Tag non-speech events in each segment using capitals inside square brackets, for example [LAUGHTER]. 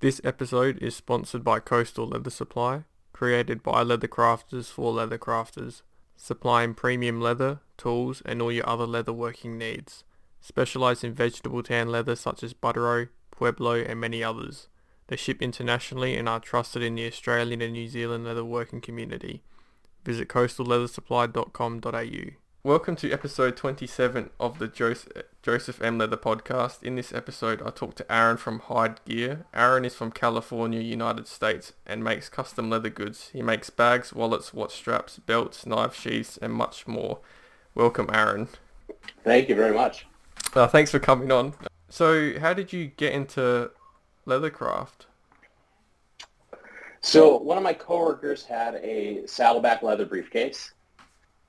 This episode is sponsored by Coastal Leather Supply, created by leather crafters for leather crafters, supplying premium leather, tools and all your other leather working needs. Specialise in vegetable tan leather such as Buttero, Pueblo and many others. They ship internationally and are trusted in the Australian and New Zealand leather working community. Visit coastalleathersupply.com.au. Welcome to episode 27 of the Joseph, Joseph M. Leather podcast. In this episode, I talk to Aaron from Hide Gear. Aaron is from California, United States, and makes custom leather goods. He makes bags, wallets, watch straps, belts, knife sheaths, and much more. Welcome, Aaron. Thank you very much. Uh, thanks for coming on. So, how did you get into leathercraft? So, one of my coworkers had a saddleback leather briefcase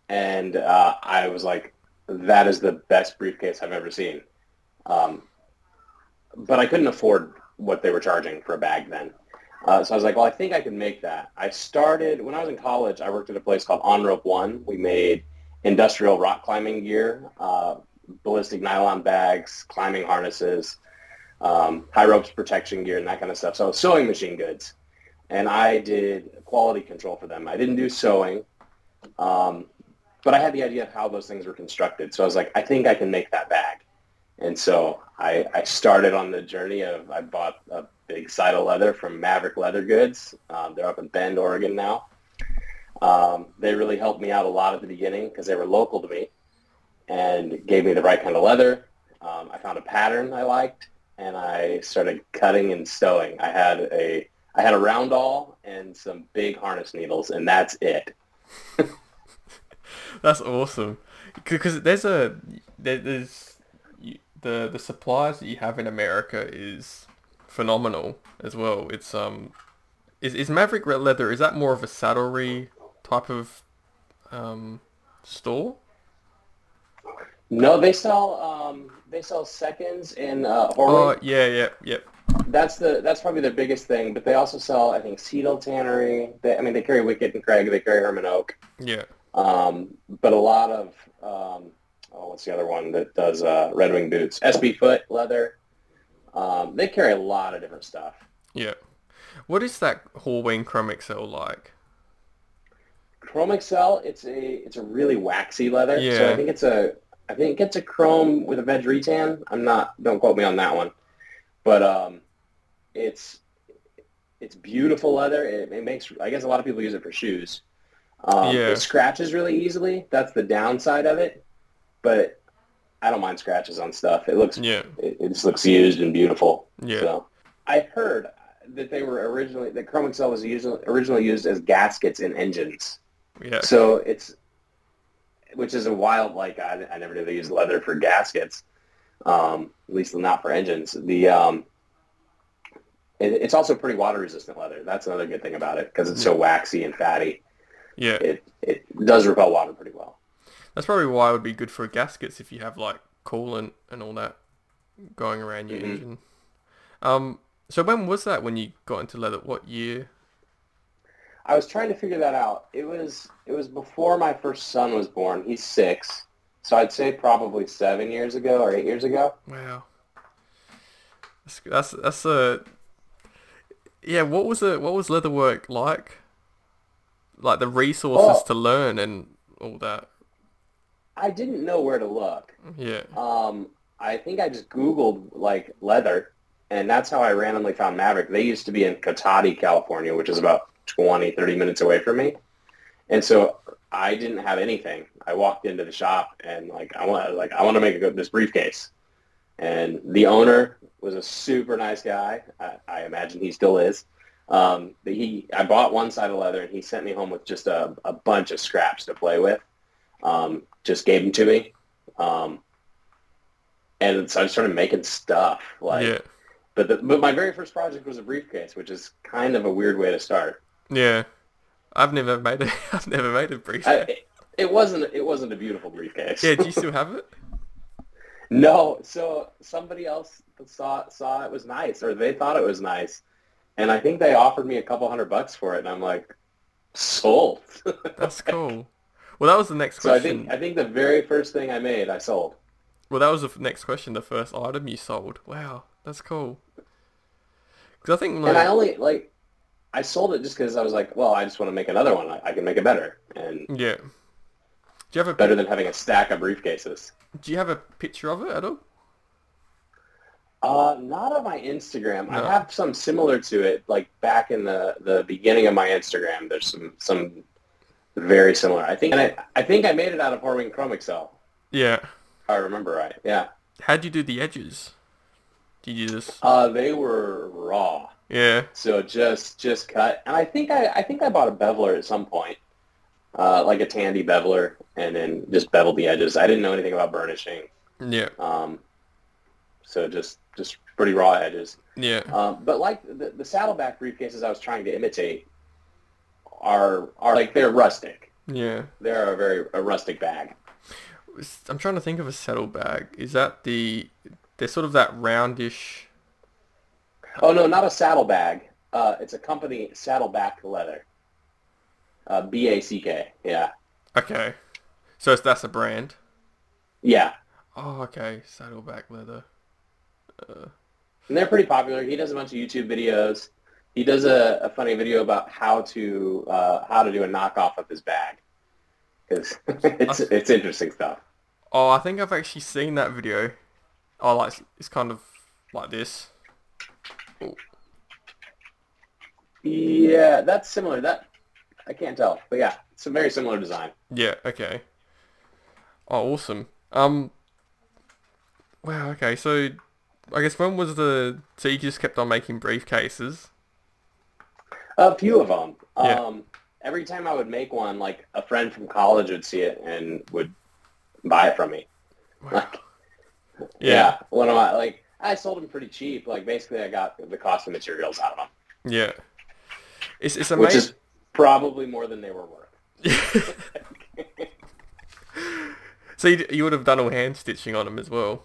and uh, I was like, that is the best briefcase I've ever seen. Um, but I couldn't afford what they were charging for a bag then. Uh, so I was like, well, I think I can make that. I started, when I was in college, I worked at a place called On Rope One. We made industrial rock climbing gear, uh, ballistic nylon bags, climbing harnesses, um, high ropes protection gear, and that kind of stuff. So sewing machine goods. And I did quality control for them. I didn't do sewing. Um, but I had the idea of how those things were constructed. So I was like, I think I can make that bag. And so I, I started on the journey of, I bought a big side of leather from Maverick Leather Goods. Um, they're up in Bend, Oregon now. Um, they really helped me out a lot at the beginning because they were local to me and gave me the right kind of leather. Um, I found a pattern I liked and I started cutting and sewing. I had a I had a round awl and some big harness needles and that's it. [LAUGHS] That's awesome. Because there's a there's the the supplies that you have in America is phenomenal as well. It's um is is Maverick Red Leather is that more of a saddlery type of um store? No, they sell um they sell seconds in uh Oh yeah, yeah, yeah. That's the that's probably their biggest thing. But they also sell I think Seidel Tannery. They, I mean they carry Wickett and Craig. They carry Herman Oak. Yeah. Um, but a lot of, um, oh, what's the other one that does uh, Red Wing boots? SB Foot leather. Um, they carry a lot of different stuff. Yeah. What is that Horween Chrome XL like? Chrome XL, it's a it's a really waxy leather. Yeah. So I think it's a I think it's a chrome with a veg retan. I'm not don't quote me on that one, but um, it's it's beautiful leather. It, it makes I guess a lot of people use it for shoes. Um, Yeah. It scratches really easily. That's the downside of it. But I don't mind scratches on stuff. It looks Yeah. it, it just looks used and beautiful. Yeah. So I heard that they were originally that Chrome XL was usually, originally used as gaskets in engines. Yeah. So it's which is a wild like I, I never knew they used leather for gaskets. Um, at least not for engines. The um, it, it's also pretty water resistant leather. That's another good thing about it because it's so waxy and fatty. Yeah. It it does repel water pretty well. That's probably why it would be good for gaskets if you have like coolant and all that going around your Mhm. engine. Um, so when was that when you got into leather? What year? I was trying to figure that out. It was it was before my first son was born. He's six, so I'd say probably seven years ago or eight years ago. Wow. That's that's, that's a yeah. What was it? What was leather work like? Like the resources Well- to learn and all that. I didn't know where to look. Yeah. Um, I think I just Googled like leather, and that's how I randomly found Maverick. They used to be in Cotati, California, which is about 20, 30 minutes away from me. And so I didn't have anything. I walked into the shop and like I want like I want to make a good this briefcase. And the owner was a super nice guy. I, I imagine he still is. Um, but he I bought one side of leather and he sent me home with just a, a bunch of scraps to play with. Um, just gave them to me. Um, and so I started making stuff like yeah. but the, but my very first project was a briefcase, which is kind of a weird way to start. Yeah. I've never made a [LAUGHS] I've never made a briefcase. I, it, it wasn't it wasn't a beautiful briefcase. yeah. Do you [LAUGHS] still have it? no, so somebody else saw saw it was nice, or they thought it was nice, and I think they offered me a couple hundred bucks for it, and I'm like, sold. [LAUGHS] That's cool. Well, that was the next question. so I think I think the very first thing I made, I sold. Well, that was the next question. The first item you sold. Wow, that's cool. Because I think like, And I only like I sold it just because I was like, well, I just want to make another one. I, I can make it better and yeah. Do you have a better than having a stack of briefcases. Do you have a picture of it at all? Uh, not on my Instagram. No. I have some similar to it, like back in the, the beginning of my Instagram. There's some some very similar. I think and I I think I made it out of Horween Chrome Excel. Yeah. I remember right. Yeah. How'd you do the edges? Did you just? Uh, they were raw, Yeah. so just just cut. And I think I I think I bought a beveler at some point, uh, like a Tandy beveler, and then just beveled the edges. I didn't know anything about burnishing, Yeah. um, so just just pretty raw edges. Yeah. Um, but like the, the saddleback briefcases I was trying to imitate are are like they're rustic. Yeah. They're a very a rustic bag. I'm trying to think of a saddlebag. Is that the? They're sort of that roundish. Oh no, not a saddlebag. Uh, it's a company saddleback leather. Uh, B A C K. Yeah, Okay. So it's, that's a brand. yeah. Oh, okay. Saddleback leather. And they're pretty popular. He does a bunch of YouTube videos. He does a, a funny video about how to uh, how to do a knockoff of his bag. [LAUGHS] It's it's interesting stuff. Oh, I think I've actually seen that video. Oh, like it's, it's kind of like this. Yeah, that's similar. That I can't tell, but yeah, it's a very similar design. Yeah. Okay. Oh, awesome. Um. Wow. Okay. So, I guess when was the so you just kept on making briefcases? A few of them. Yeah. Um, every time I would make one, like a friend from college would see it and would buy it from me. Like, yeah. One of my like I sold them pretty cheap. Like basically, I got the cost of materials out of them, Yeah. It's it's amazing. which is probably more than they were worth. [LAUGHS] [LAUGHS] so you, you would have done all hand stitching on them as well.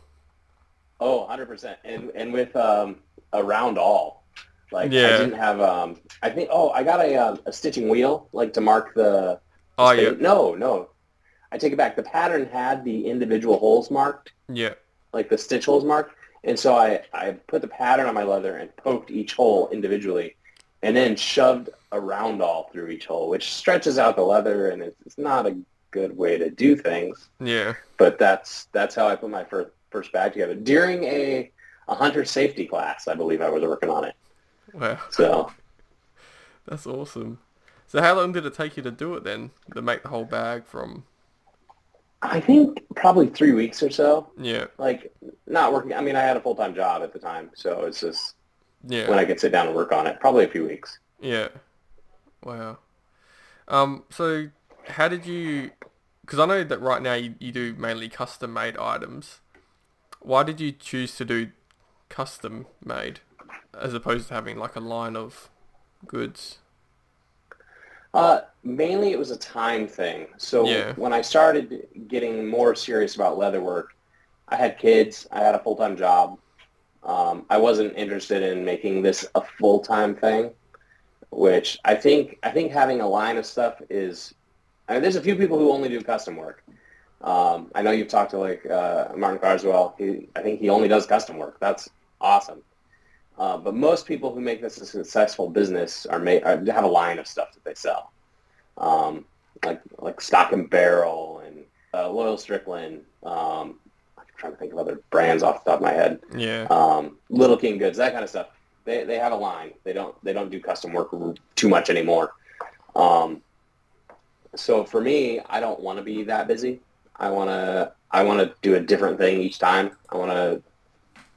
Oh, 100%. And and with um, a round all. Like I didn't have um I think oh, I got a um, a stitching wheel like to mark the Oh the yeah, No, no. I take it back. The pattern had the individual holes marked, yeah, like the stitch holes marked. And so I, I put the pattern on my leather and poked each hole individually and then shoved a round all through each hole, which stretches out the leather and it's, it's not a good way to do things. yeah. But that's that's how I put my first first bag together. During a, a hunter safety class, I believe I was working on it. Wow, So [LAUGHS] that's awesome. So how long did it take you to do it then? To make the whole bag from? I think probably three weeks or so. Yeah, Like not working. I mean, I had a full time job at the time, so it's just yeah. when I could sit down and work on it. Probably a few weeks. Yeah. Wow. Um. So, how did you? Because I know that right now you, you do mainly custom made items. Why did you choose to do custom made as opposed to having like a line of goods? Uh, mainly it was a time thing. So Yeah. when I started getting more serious about leather work, I had kids. I had a full time job. Um, I wasn't interested in making this a full time thing, which I think I think having a line of stuff is. I mean, there's a few people who only do custom work. Um, I know you've talked to like uh, Martin Carswell. He, I think he only does custom work. That's awesome. Uh, but most people who make this a successful business are, ma- are have a line of stuff that they sell, um, like like Stock and Barrel and uh, Loyal Stricklin. Um, I'm trying to think of other brands off the top of my head. Yeah. Um, Little King Goods, that kind of stuff. They they have a line. They don't they don't do custom work too much anymore. Um, so for me, I don't want to be that busy. I want to I want to do a different thing each time. I want to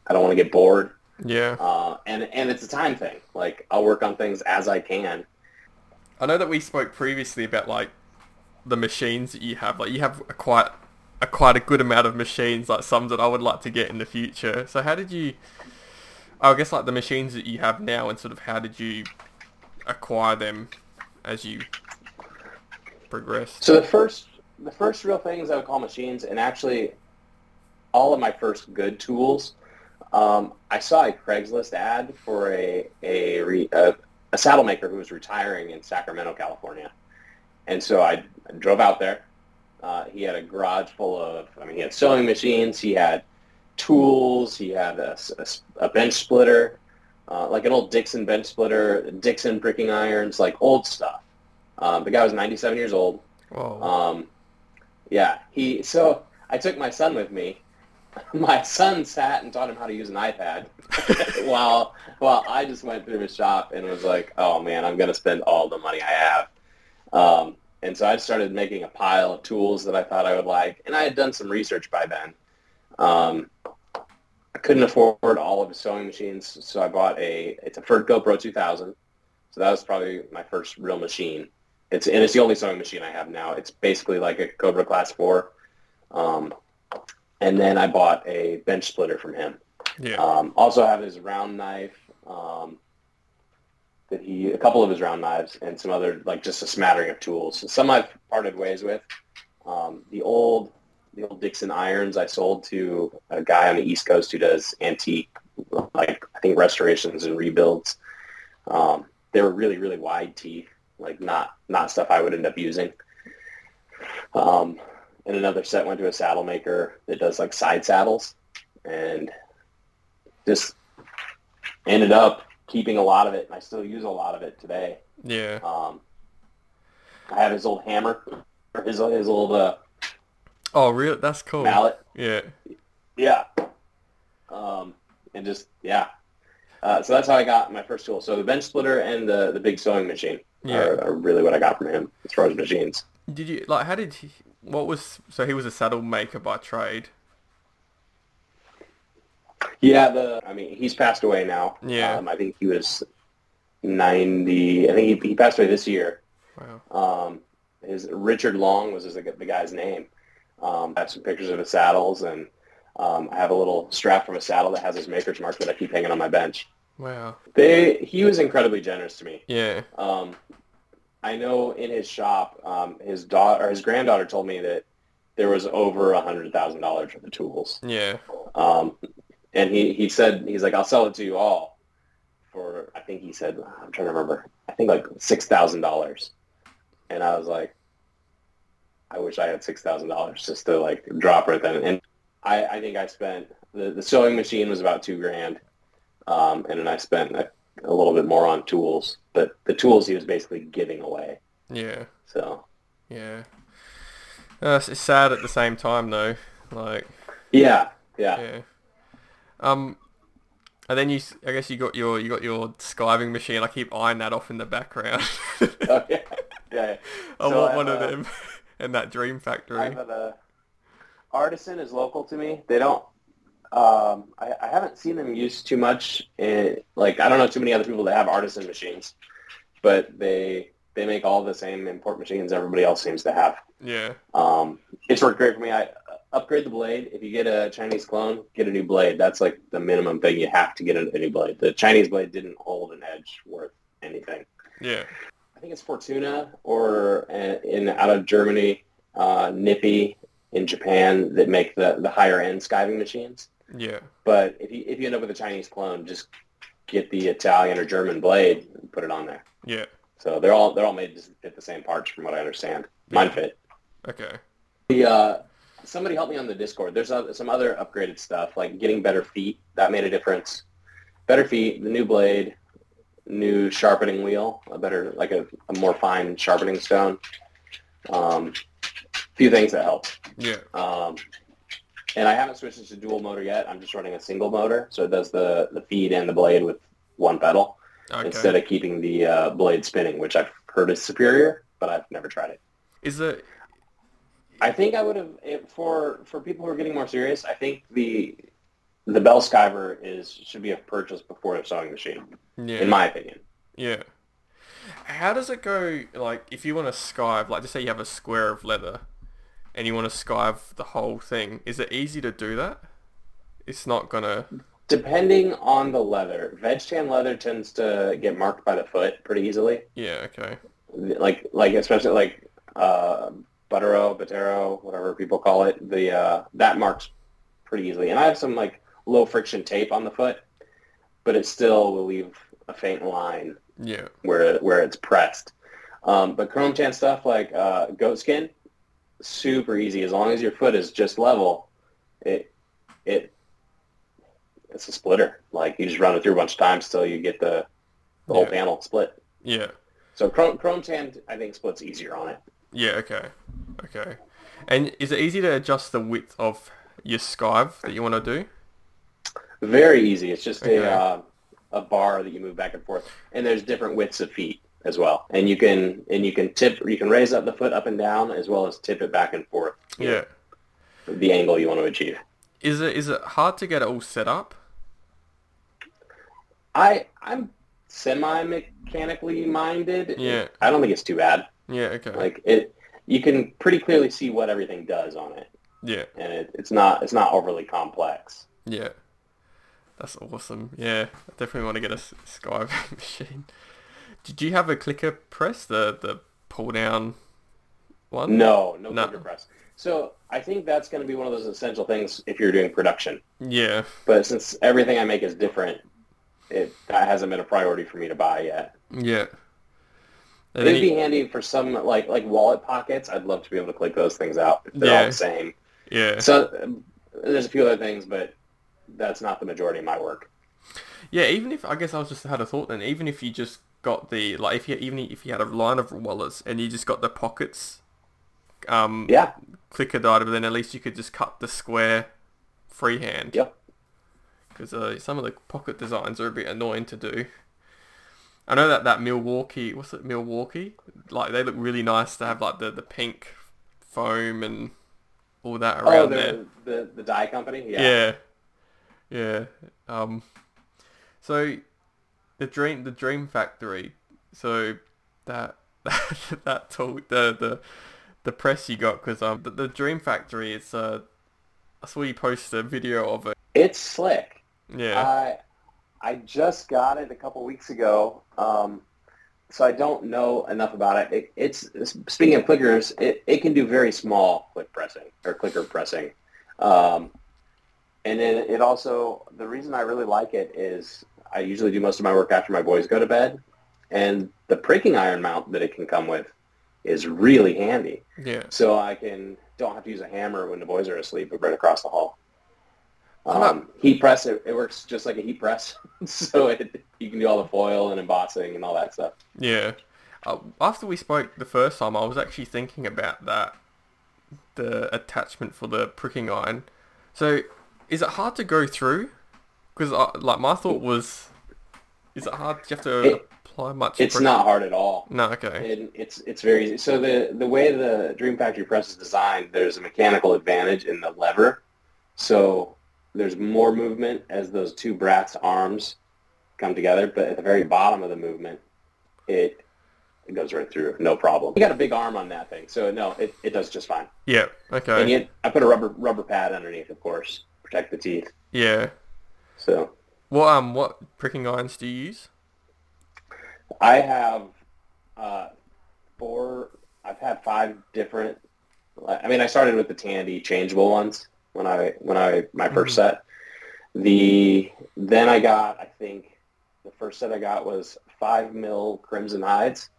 I don't want to get bored. Yeah. Uh, and and it's a time thing. Like I'll work on things as I can. I know that we spoke previously about like the machines that you have. Like you have a quite a quite a good amount of machines, like some that I would like to get in the future. So how did you? I guess like the machines that you have now, and sort of how did you acquire them as you progressed? So the first the first real things I would call machines, and actually all of my first good tools. Um, I saw a Craigslist ad for a a, re, a a saddle maker who was retiring in Sacramento, California, and so I drove out there. Uh, he had a garage full of, I mean, he had sewing machines, he had tools, he had a bench splitter, uh, like an old Dixon bench splitter, Dixon pricking irons, like old stuff. Um, the guy was 97 years old. Um, yeah, he. So I took my son with me. [LAUGHS] My son sat and taught him how to use an iPad, [LAUGHS] while while I just went through his shop and was like, "Oh man, I'm gonna spend all the money I have." Um, and so I started making a pile of tools that I thought I would like, and I had done some research by then. Um, I couldn't afford all of his sewing machines, so I bought a. It's a Ferdco GoPro 2000. So that was probably my first real machine. It's and it's the only sewing machine I have now. It's basically like a Cobra Class 4. Um, and then I bought a bench splitter from him. yeah. Um, also have his round knife. Um, that he a couple of his round knives and some other like just a smattering of tools. Some I've parted ways with. Um, the old the old Dixon irons I sold to a guy on the East Coast who does antique like I think restorations and rebuilds. Um, they were really really wide teeth, like not not stuff I would end up using. Um, and another set went to a saddle maker that does like side saddles, and just ended up keeping a lot of it. And I still use a lot of it today. yeah. Um, I have his old hammer, or his his old uh, Oh, really? That's cool. mallet. Yeah. Yeah. Um, and just yeah. Uh, so that's how I got my first tool. So the bench splitter and the the big sewing machine Yeah. are, are really what I got from him as far as machines. Did you like? How did he? What was? So he was a saddle maker by trade. Yeah, the I mean he's passed away now. Yeah. Um, I think he was ninety. I think he, he passed away this year. Wow. Um, his Richard Long was his, the guy's name. Um, I have some pictures of his saddles, and um, I have a little strap from a saddle that has his maker's mark that I keep hanging on my bench. Wow. They he was incredibly generous to me. Yeah. Um, I know in his shop, um, his daughter or his granddaughter told me that there was over a hundred thousand dollars worth of tools. Yeah. Um, and he, he said he's like I'll sell it to you all for I think he said I'm trying to remember I think like six thousand dollars, and I was like, I wish I had six thousand dollars just to like drop right then. And I, I think I spent the, the sewing machine was about two grand, um, and then I spent a, a little bit more on tools, but the tools he was basically giving away. Yeah. So Yeah. Uh, it's sad at the same time though. Like. yeah, yeah, Yeah. Um. And then you, I guess you got your, you got your skiving machine. I keep eyeing that off in the background. [LAUGHS] Oh, yeah, yeah. [LAUGHS] I So want I one of a- them [LAUGHS] in that Dream I Factory. have a artisan is local to me. They don't. Um, I, I haven't seen them used too much. In, like I don't know too many other people that have artisan machines, but they they make all the same import machines everybody else seems to have. Yeah. Um, it's worked great for me. I upgrade the blade. If you get a Chinese clone, get a new blade. That's like the minimum thing. You have to get a, a new blade. The Chinese blade didn't hold an edge worth anything. Yeah. I think it's Fortuna or uh, in out of Germany, uh, Nippy in Japan that make the, the higher end skiving machines. Yeah. But if you if you end up with a Chinese clone, just get the Italian or German blade and put it on there. Yeah. So they're all they're all made to fit the same parts, from what I understand. Mine Yeah. fit. Okay. The uh, somebody help me on the Discord. There's uh, some other upgraded stuff like getting better feet. That made a difference. Better feet, the new blade, new sharpening wheel, a better like a, a more fine sharpening stone. Um, few things that help. Yeah. Um, and I haven't switched it to dual motor yet. I'm just running a single motor, so it does the the feed and the blade with one pedal Okay. instead of keeping the uh, blade spinning, which I've heard is superior, but I've never tried it. Is it? I think I would have it, for for people who are getting more serious. I think the the bell skiver is should be a purchase before a sewing machine, Yeah. in my opinion. Yeah. How does it go, like, if you want to skive, like, just say you have a square of leather and you want to skive the whole thing, is it easy to do that? It's not gonna... Depending on the leather, veg tan leather tends to get marked by the foot pretty easily. Yeah, okay. Like like especially like uh, buttero, batero, whatever people call it. The uh, that marks pretty easily. And I have some like low friction tape on the foot, but it still will leave a faint line Yeah. where where it's pressed. Um, but chrome tan stuff like uh, goat skin, super easy as long as your foot is just level. It it it's a splitter. Like you just run it through a bunch of times till you get the, the whole Yeah. panel split. Yeah. So Chrome, Chrome Tan, I think, splits easier on it. Yeah, okay. Okay. And is it easy to adjust the width of your skive that you want to do? Very easy. It's just Okay. a uh, a bar that you move back and forth, and there's different widths of feet as well. And you can and you can tip, you can raise up the foot up and down as well as tip it back and forth. you know, Yeah. the angle you want to achieve. Is it is it hard to get it all set up? I I'm semi mechanically minded. Yeah. I don't think it's too bad. Yeah, okay. Like it, you can pretty clearly see what everything does on it, yeah. and it, it's not it's not overly complex. Yeah. That's awesome. Yeah. I definitely want to get a skive [LAUGHS] machine. Did you have a clicker press, the the pull down one? No, no, No. clicker press. So I think that's going to be one of those essential things if you're doing production. Yeah. But since everything I make is different, it that hasn't been a priority for me to buy yet. Yeah. And It'd be you- handy for some like like wallet pockets. I'd love to be able to click those things out. If they're Yeah. all the same. yeah. So there's a few other things, but that's not the majority of my work. Yeah, even if I guess I was just had a thought then. Even if you just got the like, if you even if you had a line of wallets and you just got the pockets, um, Yeah. clicker data, then at least you could just cut the square freehand. Yeah. Because uh, some of the pocket designs are a bit annoying to do. I know that that Milwaukee, what's it, Milwaukee? Like they look really nice to have like the the pink foam and all that Oh, around there. the, the the die company. Yeah. Yeah. Yeah. Um so the dream the dream factory so that [LAUGHS] that tool the the the press you got because um the, the dream factory it's uh I saw you post a video of it It's slick. yeah I I just got it a couple weeks ago, um, so I don't know enough about it. it. It's speaking of clickers, it, it can do very small click pressing or clicker pressing, um, and then it also the reason I really like it is I usually do most of my work after my boys go to bed, and the pricking iron mount that it can come with is really handy. yeah So I can don't have to use a hammer when the boys are asleep, but right across the hall. About- Um, heat press, it, it works just like a heat press, [LAUGHS] so it, you can do all the foil and embossing and all that stuff. yeah uh, after we spoke the first time I was actually thinking about that the attachment for the pricking iron so is it hard to go through because like my thought was is it hard do you have to It- apply much It's pressure? not hard at all. no okay And it's it's very easy. So the the way the Dream Factory press is designed, there's a mechanical advantage in the lever. So there's more movement as those two brass arms come together, but at the very bottom of the movement, it it goes right through, no problem. You got a big arm on that thing, so no, it, it does just fine. Yeah. Okay. And yet, I put a rubber rubber pad underneath, of course, protect the teeth. yeah. So What um what pricking irons do you use? I have uh, four. I've had five different. I mean, I started with the Tandy changeable ones when I when I my 1st Mhm. set. The then I got I think the first set I got was five mil Crimson Hides,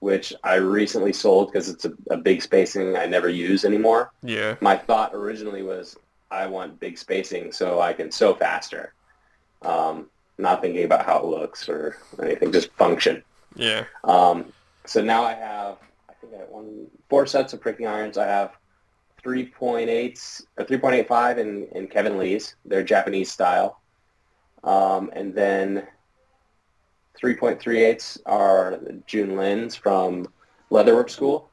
which I recently sold because it's a, a big spacing I never use anymore. Yeah. My thought originally was I want big spacing so I can sew faster. Um, not thinking about how it looks or anything, just function. Yeah. Um, so now I have, I think I have one, four sets of pricking irons. I have 3.8s or 3.85 in, in Kevin Lee's. They're Japanese style. Um, and then 3.38s are June Lin's from Leatherwork School.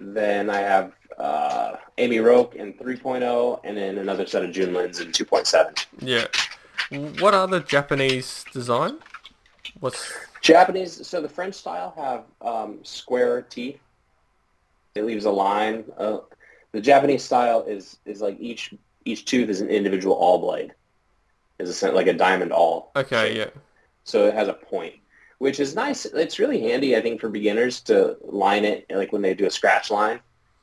Then I have uh, Amy Roke in 3.0 and then another set of June Lin's in 2.7. Yeah. What are the Japanese design? What's Japanese, so the French style have um, square teeth. It leaves a line. Uh, the Japanese style is is like each each tooth is an individual awl blade. Is a like a diamond awl. okay? Yeah. So it has a point, which is nice. It's really handy, I think, for beginners to line it like when they do a scratch line.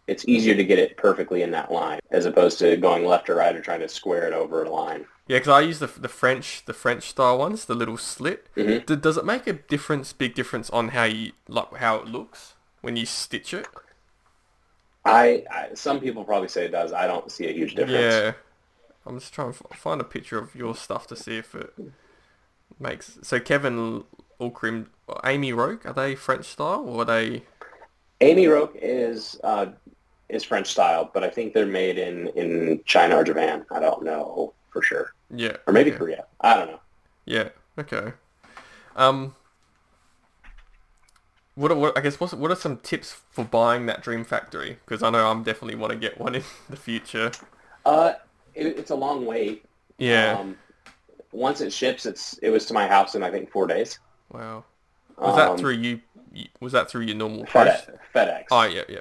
It's easier to get it perfectly in that line as opposed to going left or right or trying to square it over a line. Yeah, because I use the the French the French style ones, the little slit. Mhm. D- does it make a difference, big difference on how you like how it looks when you stitch it? I, I some people probably say it does. I don't see a huge difference. Yeah. I'm just trying to f- find a picture of your stuff to see if it makes. So Kevin Allcrim, Amy Roke, are they French style or are they? Amy Roke is uh, is French style, but I think they're made in, in China or Japan. I don't know for sure, Yeah. or maybe okay. Korea. I don't know. Yeah. Okay. Um. What, what I guess what's, what are some tips for buying that Dream Factory? Because I know I'm definitely want to get one [LAUGHS] in the future. Uh, it, it's a long wait. Yeah. Um, once it ships, it's it was to my house in I think four days. Wow. Was that Um, through you? Was that through your normal post? FedEx? FedEx. Oh yeah, yeah.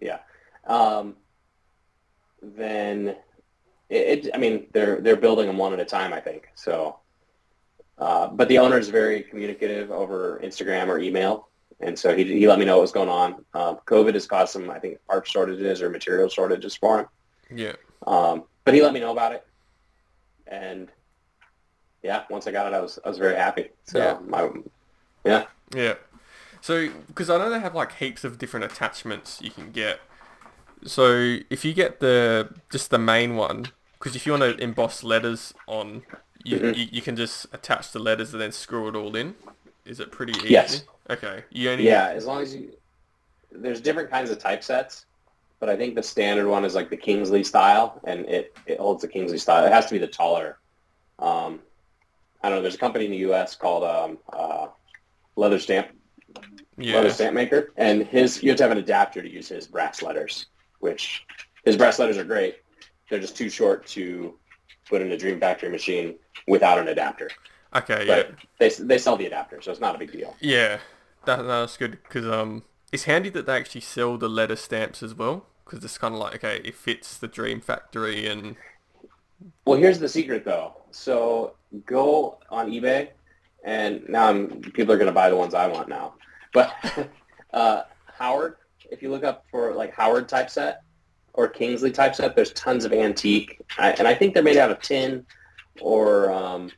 Yeah. Um, then it, it, I mean, they're they're building them one at a time, I think. So, uh, but the owner is very communicative over Instagram or email, and so he he let me know what was going on. Um, COVID has caused some, I think, part shortages or material shortages for him. Yeah. Um, but he let me know about it, and yeah, once I got it, I was I was very happy. So Yeah. my yeah. Yeah. So, because I know they have like heaps of different attachments you can get. So, if you get the just the main one, because if you want to emboss letters on, you, Mhm. you you can just attach the letters and then screw it all in. Is it pretty easy? Yes. Okay. You only. Yeah, as long as you, there's different kinds of typesets, but I think the standard one is like the Kingsley style, and it, it holds the Kingsley style. It has to be the taller. Um, I don't know. There's a company in the U.S. called um, uh, Leather Stamp Yeah. Leather Stamp Maker, and his you have to have an adapter to use his brass letters, which his brass letters are great. They're just too short to put in a Dream Factory machine without an adapter. Okay. Yeah. But they they sell the adapter, so it's not a big deal. Yeah. That that's good because um, it's handy that they actually sell the letter stamps as well because it's kind of like okay, it fits the Dream Factory and Well, here's the secret, though. So go on eBay, and now I'm, people are going to buy the ones I want now. But [LAUGHS] uh, Howard, if you look up for like Howard typeset or Kingsley typeset, there's tons of antique, I, and I think they're made out of tin or um,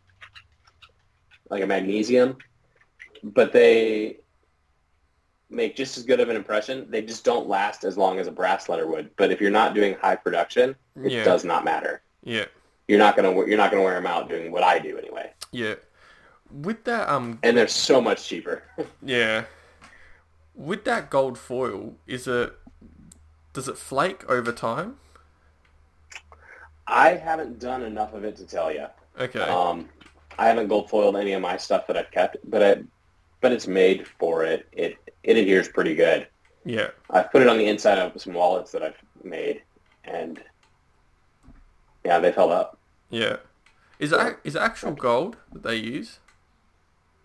like a magnesium, but they make just as good of an impression. They just don't last as long as a brass letter would. But if you're not doing high production, it Yeah. does not matter yeah, you're not gonna you're not gonna wear them out doing what I do anyway. yeah. With that um, And they're so much cheaper. [LAUGHS] yeah. With that gold foil, is it does it flake over time? I haven't done enough of it to tell you. Okay. Um, I haven't gold foiled any of my stuff that I've kept, but I, but it's made for it. It it adheres pretty good. yeah. I've put it on the inside of some wallets that I've made, and yeah, they've held up. Yeah. Is it, is it actual gold that they use?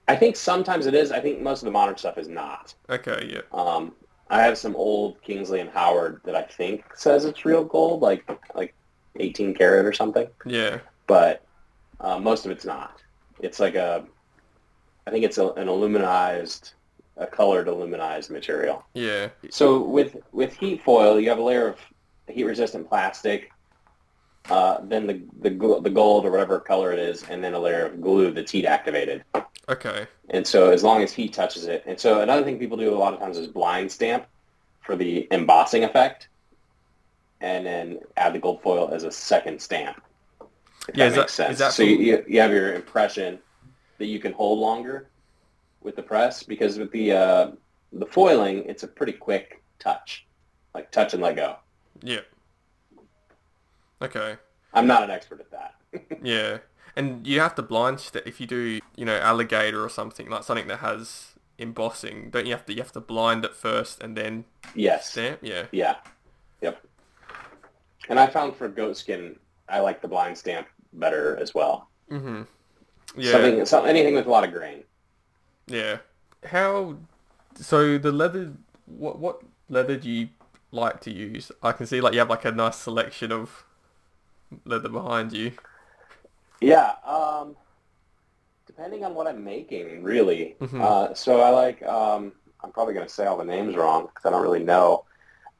I think sometimes it is. I think most of the modern stuff is not. Okay, yeah. Um, I have some old Kingsley and Howard that I think says it's real gold, like like 18 karat or something. Yeah. but uh, most of it's not. It's like a, I think it's a, an aluminized, a colored aluminized material. Yeah. So with with heat foil, you have a layer of heat resistant plastic, uh, then the the the gold or whatever color it is, and then a layer of glue that's heat activated. Okay. And so as long as heat touches it, and so another thing people do a lot of times is blind stamp for the embossing effect, and then add the gold foil as a second stamp. If Yeah, that is makes that- so you you have your impression that you can hold longer with the press because with the uh, the foiling, it's a pretty quick touch, like touch and let go. Yeah. Okay. I'm not an expert at that. [LAUGHS] Yeah. And you have to blind step if you do, you know, alligator or something like something that has embossing. Don't you have to? You have to blind it first and then yes. stamp. Yeah. Yeah. Yep. And I found for goat skin, I like the blind stamp better as well. Mhm. Yeah. Something, some, anything with a lot of grain. Yeah. How? So the leather. What what leather do you like to use? I can see like you have like a nice selection of leather behind you. Yeah. Um, depending on what I'm making, really. Mhm. Uh, so I like. Um, I'm probably going to say all the names wrong because I don't really know.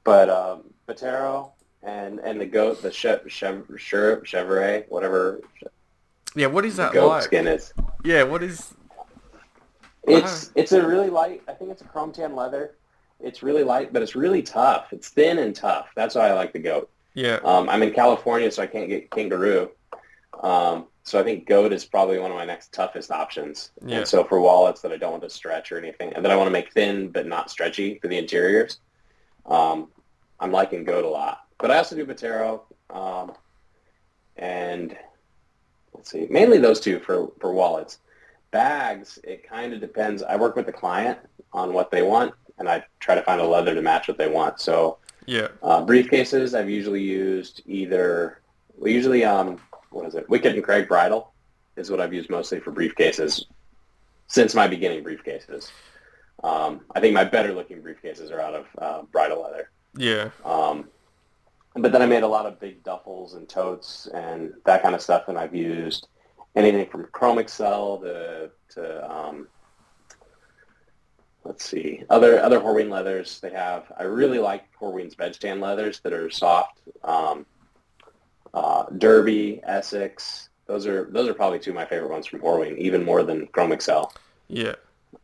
But um, Botero and and the goat, the chev, chev, chev, chevrolet, whatever Yeah. What is that goat like? skin is. Yeah. What is? It's it's a really light. I think it's a chrome tan leather. It's really light, but it's really tough. It's thin and tough. That's why I like the goat. Yeah. Um, I'm in California, so I can't get kangaroo. Um, so I think goat is probably one of my next toughest options. Yeah. And so for wallets that I don't want to stretch or anything, and that I want to make thin but not stretchy for the interiors, um, I'm liking goat a lot. But I also do Botero, um, and let's see, mainly those two for, for wallets. Bags, it kind of depends. I work with the client on what they want, and I try to find a leather to match what they want. So Yeah. uh, briefcases, I've usually used either, well, usually, um, what is it? Wickett and Craig Bridal is what I've used mostly for briefcases since my beginning briefcases. Um, I think my better looking briefcases are out of uh, bridal leather. Yeah. Um, but then I made a lot of big duffels and totes and that kind of stuff, and I've used anything from Chrome Excel to, to um, let's see, other other Horween leathers they have. I really like Horween's veg tan leathers that are soft. Um, uh, Derby, Essex, those are those are probably two of my favorite ones from Horween, even more than Chrome Excel. Yeah.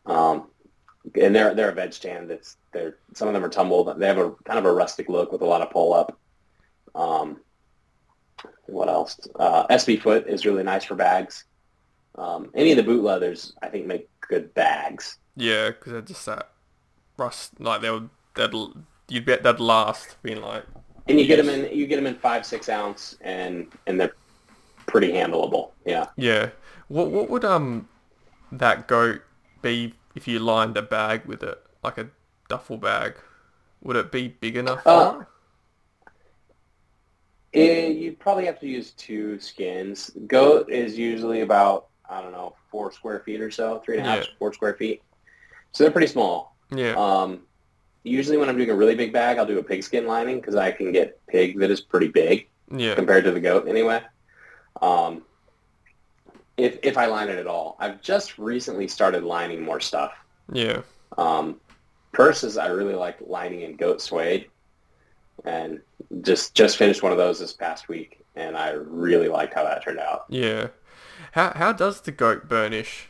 Um, and they're they're a veg tan that's they're some of them are tumbled. They have a kind of a rustic look with a lot of pull up. Um, what else? Uh, SB Foot is really nice for bags. Um, any of the boot leathers I think make good bags. Yeah, because they're just that rust. Like they'll, they'll, you'd bet they'd last. Being like, And you get them in you get them in five six ounce and and they're pretty handleable. Yeah. yeah. What what would um that goat be if you lined a bag with it, like a duffel bag? Would it be big enough? Uh, it? Eh, you'd probably have to use two skins. Goat is usually about I don't know four square feet or so, three and a half, Yeah. four square feet. So they're pretty small. Yeah. Um, usually when I'm doing a really big bag, I'll do a pigskin lining because I can get pig that is pretty big yeah. compared to the goat anyway. Um, if if I line it at all, I've just recently started lining more stuff. Yeah. Um, purses, I really like lining in goat suede, and just just finished one of those this past week, and I really liked how that turned out. Yeah. How how does the goat burnish?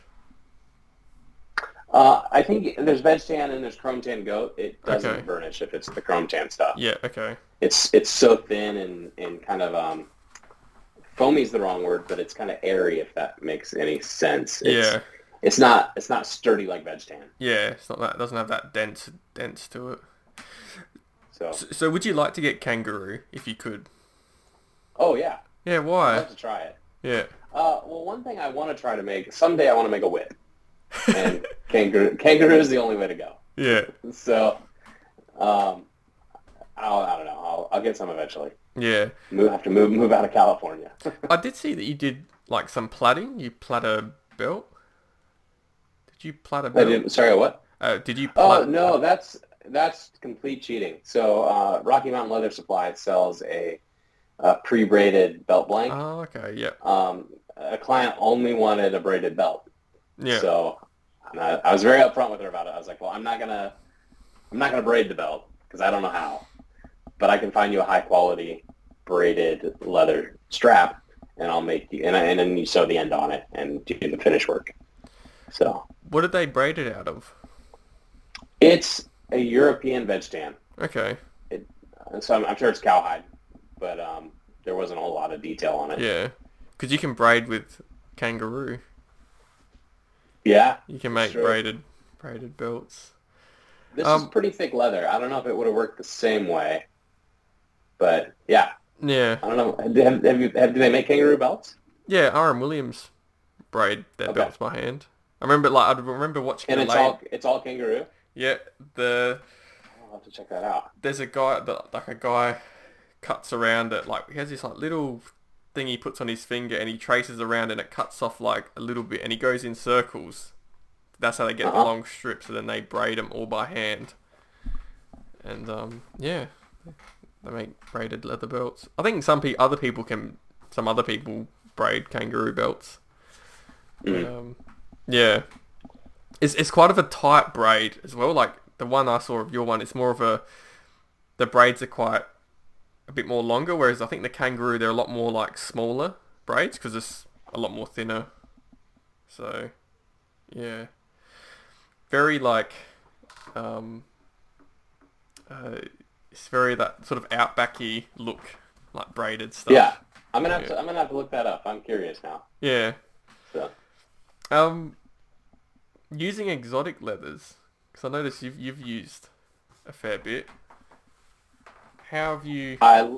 Uh, I think there's veg tan and there's chrome tan goat. It doesn't Okay. burnish if it's the chrome tan stuff. Yeah. Okay. It's it's so thin and, and kind of um, foamy is the wrong word, but it's kind of airy if that makes any sense. It's, yeah. It's not it's not sturdy like veg tan. Yeah. It's not that. It doesn't have that dense dense to it. So So, so would you like to get kangaroo if you could? oh yeah, Yeah. Why? I'd love to try it. Yeah. Uh, well, one thing I want to try to make someday I want to make a whip, and kangaroo kangaroo is the only way to go. Yeah. So, um, I'll, I don't know. I'll, I'll get some eventually. Yeah. Move have to move move out of California. [LAUGHS] I did see that you did like some plaiting. You plait a belt. Did you plait a I belt? didn't. Sorry, what? Uh, did you Oh no, that's that's complete cheating. So uh, Rocky Mountain Leather Supply sells a, a pre-braided belt blank. Oh, okay. Yeah. Um, a client only wanted a braided belt, Yeah. so I, I was very upfront with her about it. I was like, "Well, I'm not gonna, I'm not gonna braid the belt because I don't know how, but I can find you a high quality braided leather strap, and I'll make you, and, I, and then you sew the end on it and do the finish work." So What did they braid it out of? it's a European veg tan. Okay. So I'm, I'm sure it's cowhide, but um, there wasn't a whole lot of detail on it. Yeah. Because you can braid with kangaroo. Yeah, You can make braided braided belts. this is Um, pretty thick leather. I don't know if it would have worked the same way, but yeah, Yeah. I don't know. Have, have you, have, do they make kangaroo belts? Yeah. R.M. Williams braid their Okay. belts by hand. I remember like I remember watching And it's late- all it's all kangaroo. Yeah. The I'll have to check that out. there's a guy that like a guy cuts around it like he has this like little thing he puts on his finger and he traces around and it cuts off like a little bit and he goes in circles. That's how they get the Uh-huh. long strips and then they braid them all by hand. And um yeah, they make braided leather belts. I think some pe- other people can some other people braid kangaroo belts. But, Mm. um, yeah, it's it's quite of a tight braid as well. Like the one I saw of your one, it's more of a the braids are quite a bit more longer, whereas I think the kangaroo they're a lot more like smaller braids because it's a lot more thinner. So yeah, very like um, uh, it's very that sort of outbacky look like braided stuff. Yeah, I'm gonna have Yeah. to I'm gonna have to look that up. I'm curious now. Yeah. So Um, using exotic leathers, because I noticed you've you've used a fair bit. How have you I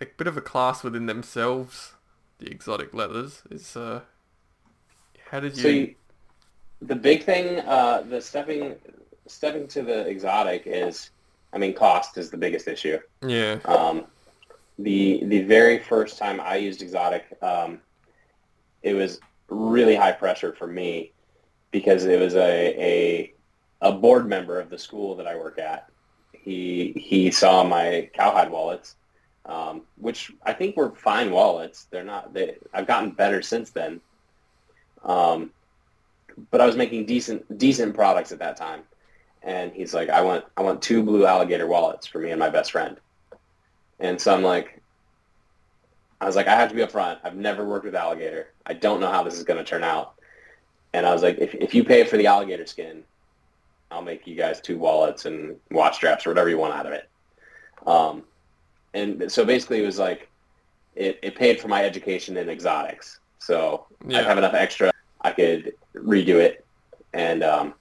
a bit of a class within themselves? The exotic leathers is uh, how did you? so you, the big thing, uh, the stepping stepping to the exotic is, I mean, cost is the biggest issue. yeah, Um, the the very first time I used exotic, um, it was really high pressure for me because it was a, a a board member of the school that I work at. He he saw my cowhide wallets, um, which I think were fine wallets. They're not. They, I've gotten better since then. Um, but I was making decent decent products at that time, and he's like, I want I want two blue alligator wallets for me and my best friend. And so I'm like, I was like, I have to be upfront. I've never worked with alligator. I don't know how this is going to turn out. And I was like, if, if you pay for the alligator skin, I'll make you guys two wallets and watch straps or whatever you want out of it. Um, and so basically it was like, it, it paid for my education in exotics. So Yeah. I'd have enough extra. I could redo it and um,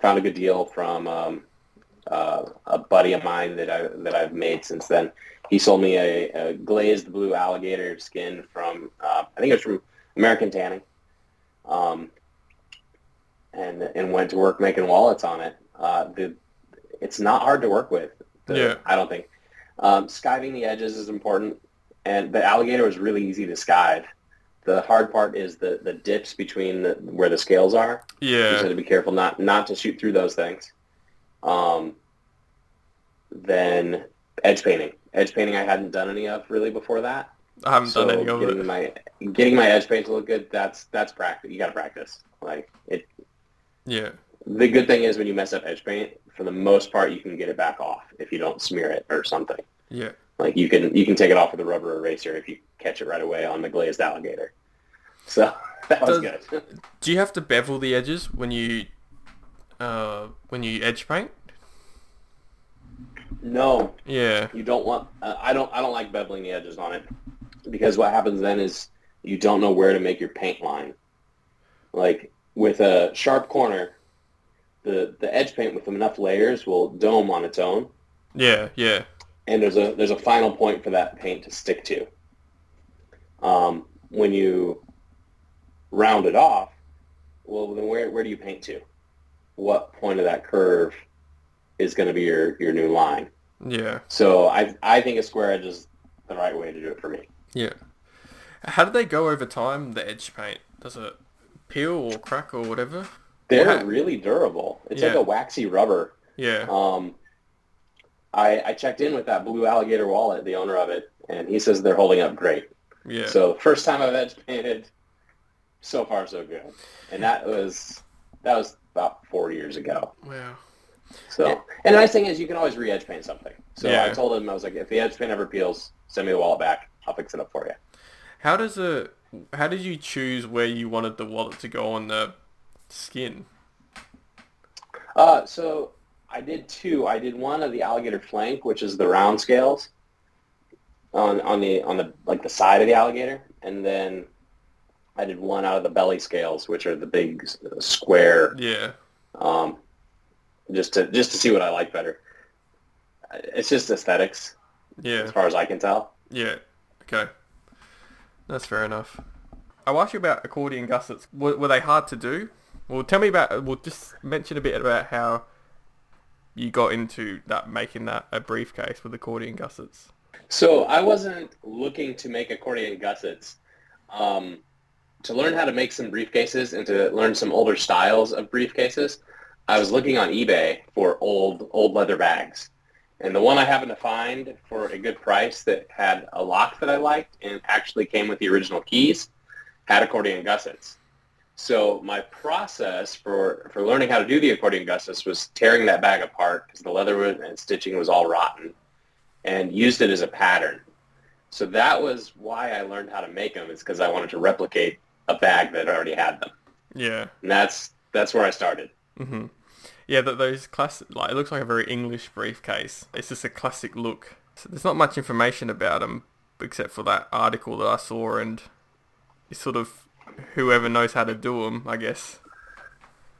found a good deal from um, uh, a buddy of mine that I that I've made since then. He sold me a, a glazed blue alligator skin from uh, I think it was from American Tanning, um, and and went to work making wallets on it. Uh, the it's not hard to work with. The- Yeah. I don't think um, skiving the edges is important, and the alligator was really easy to skive. The hard part is the, the dips between the, where the scales are. Yeah, You just have to be careful not not to shoot through those things. Um, then edge painting. Edge painting I hadn't done any of really before that. I haven't so done any of getting it. my getting my edge paint to look good. That's that's practice. You got to practice. Like it. Yeah, The good thing is when you mess up edge paint, for the most part, you can get it back off if you don't smear it or something. yeah, Like you can you can take it off with a rubber eraser if you catch it right away on the glazed alligator. So [LAUGHS] that was good. [LAUGHS] Do you have to bevel the edges when you uh when you edge paint? no, Yeah, you don't want. Uh, I don't. I don't like beveling the edges on it because what happens then is you don't know where to make your paint line. Like with a sharp corner, the the edge paint with enough layers will dome on its own, yeah, yeah, and there's a there's a final point for that paint to stick to. Um, when you round it off, well, then where where do you paint to? What point of that curve is going to be your your new line? yeah, So I I think a square edge is the right way to do it for me. yeah. How do they go over time? The edge paint does it peel or crack or whatever? They're Yeah. really durable. It's like a waxy rubber. Yeah, Um, I I checked in with that blue alligator wallet, the owner of it, and he says they're holding up great. yeah, So first time I've edge painted, so far so good. And that was that was about four years ago. wow. So Yeah. and the nice thing is you can always re-edge paint something. So Yeah. I told him I was like, if the edge paint ever peels, send me the wallet back. I'll fix it up for you. How does a how did you choose where you wanted the wallet to go on the skin? Uh, so I did two. I did one of the alligator flank, which is the round scales on on the on the like the side of the alligator, and then I did one out of the belly scales, which are the big square. Yeah, Um, just to just to see what I like better. It's just aesthetics, yeah. as far as I can tell. Yeah. Okay. That's fair enough. I asked you about accordion gussets. Were, were they hard to do? Well, tell me about. Well, just mention a bit about how you got into that, making that a briefcase with accordion gussets. So I wasn't looking to make accordion gussets. Um, to learn how to make some briefcases and to learn some older styles of briefcases, I was looking on eBay for old old leather bags. And the one I happened to find for a good price that had a lock that I liked and actually came with the original keys had accordion gussets. So my process for, for learning how to do the accordion gussets was tearing that bag apart because the leather and stitching was all rotten and used it as a pattern. So that was why I learned how to make them is because I wanted to replicate a bag that already had them. Yeah. And that's that's where I started. Mhm. Yeah, that those classic like it looks like a very English briefcase. It's just a classic look. So there's not much information about them except for that article that I saw, and it's sort of whoever knows how to do them, I guess.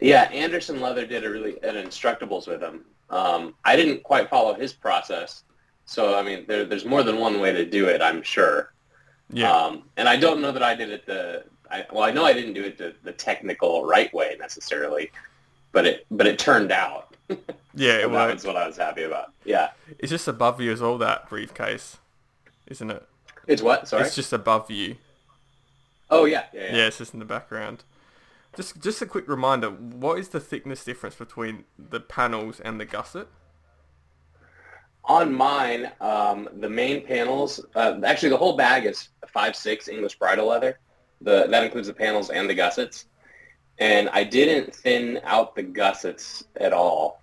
Yeah, Anderson Leather did a really an Instructables with him. Um, I didn't quite follow his process, so I mean, there, there's more than one way to do it, I'm sure. Yeah. Um, and I don't know that I did it the I, well, I know I didn't do it the, the technical right way necessarily, but it but it turned out. yeah, it [LAUGHS] that was what I was happy about. Yeah, It's just above you as all that briefcase, isn't it? it's what? Sorry. It's just above you. oh yeah, yeah, yeah. Yeah, it's just in the background. Just just a quick reminder, what is the thickness difference between the panels and the gusset? On mine, um, the main panels, uh, actually the whole bag is five six English bridle leather. The that includes the panels and the gussets. And I didn't thin out the gussets at all.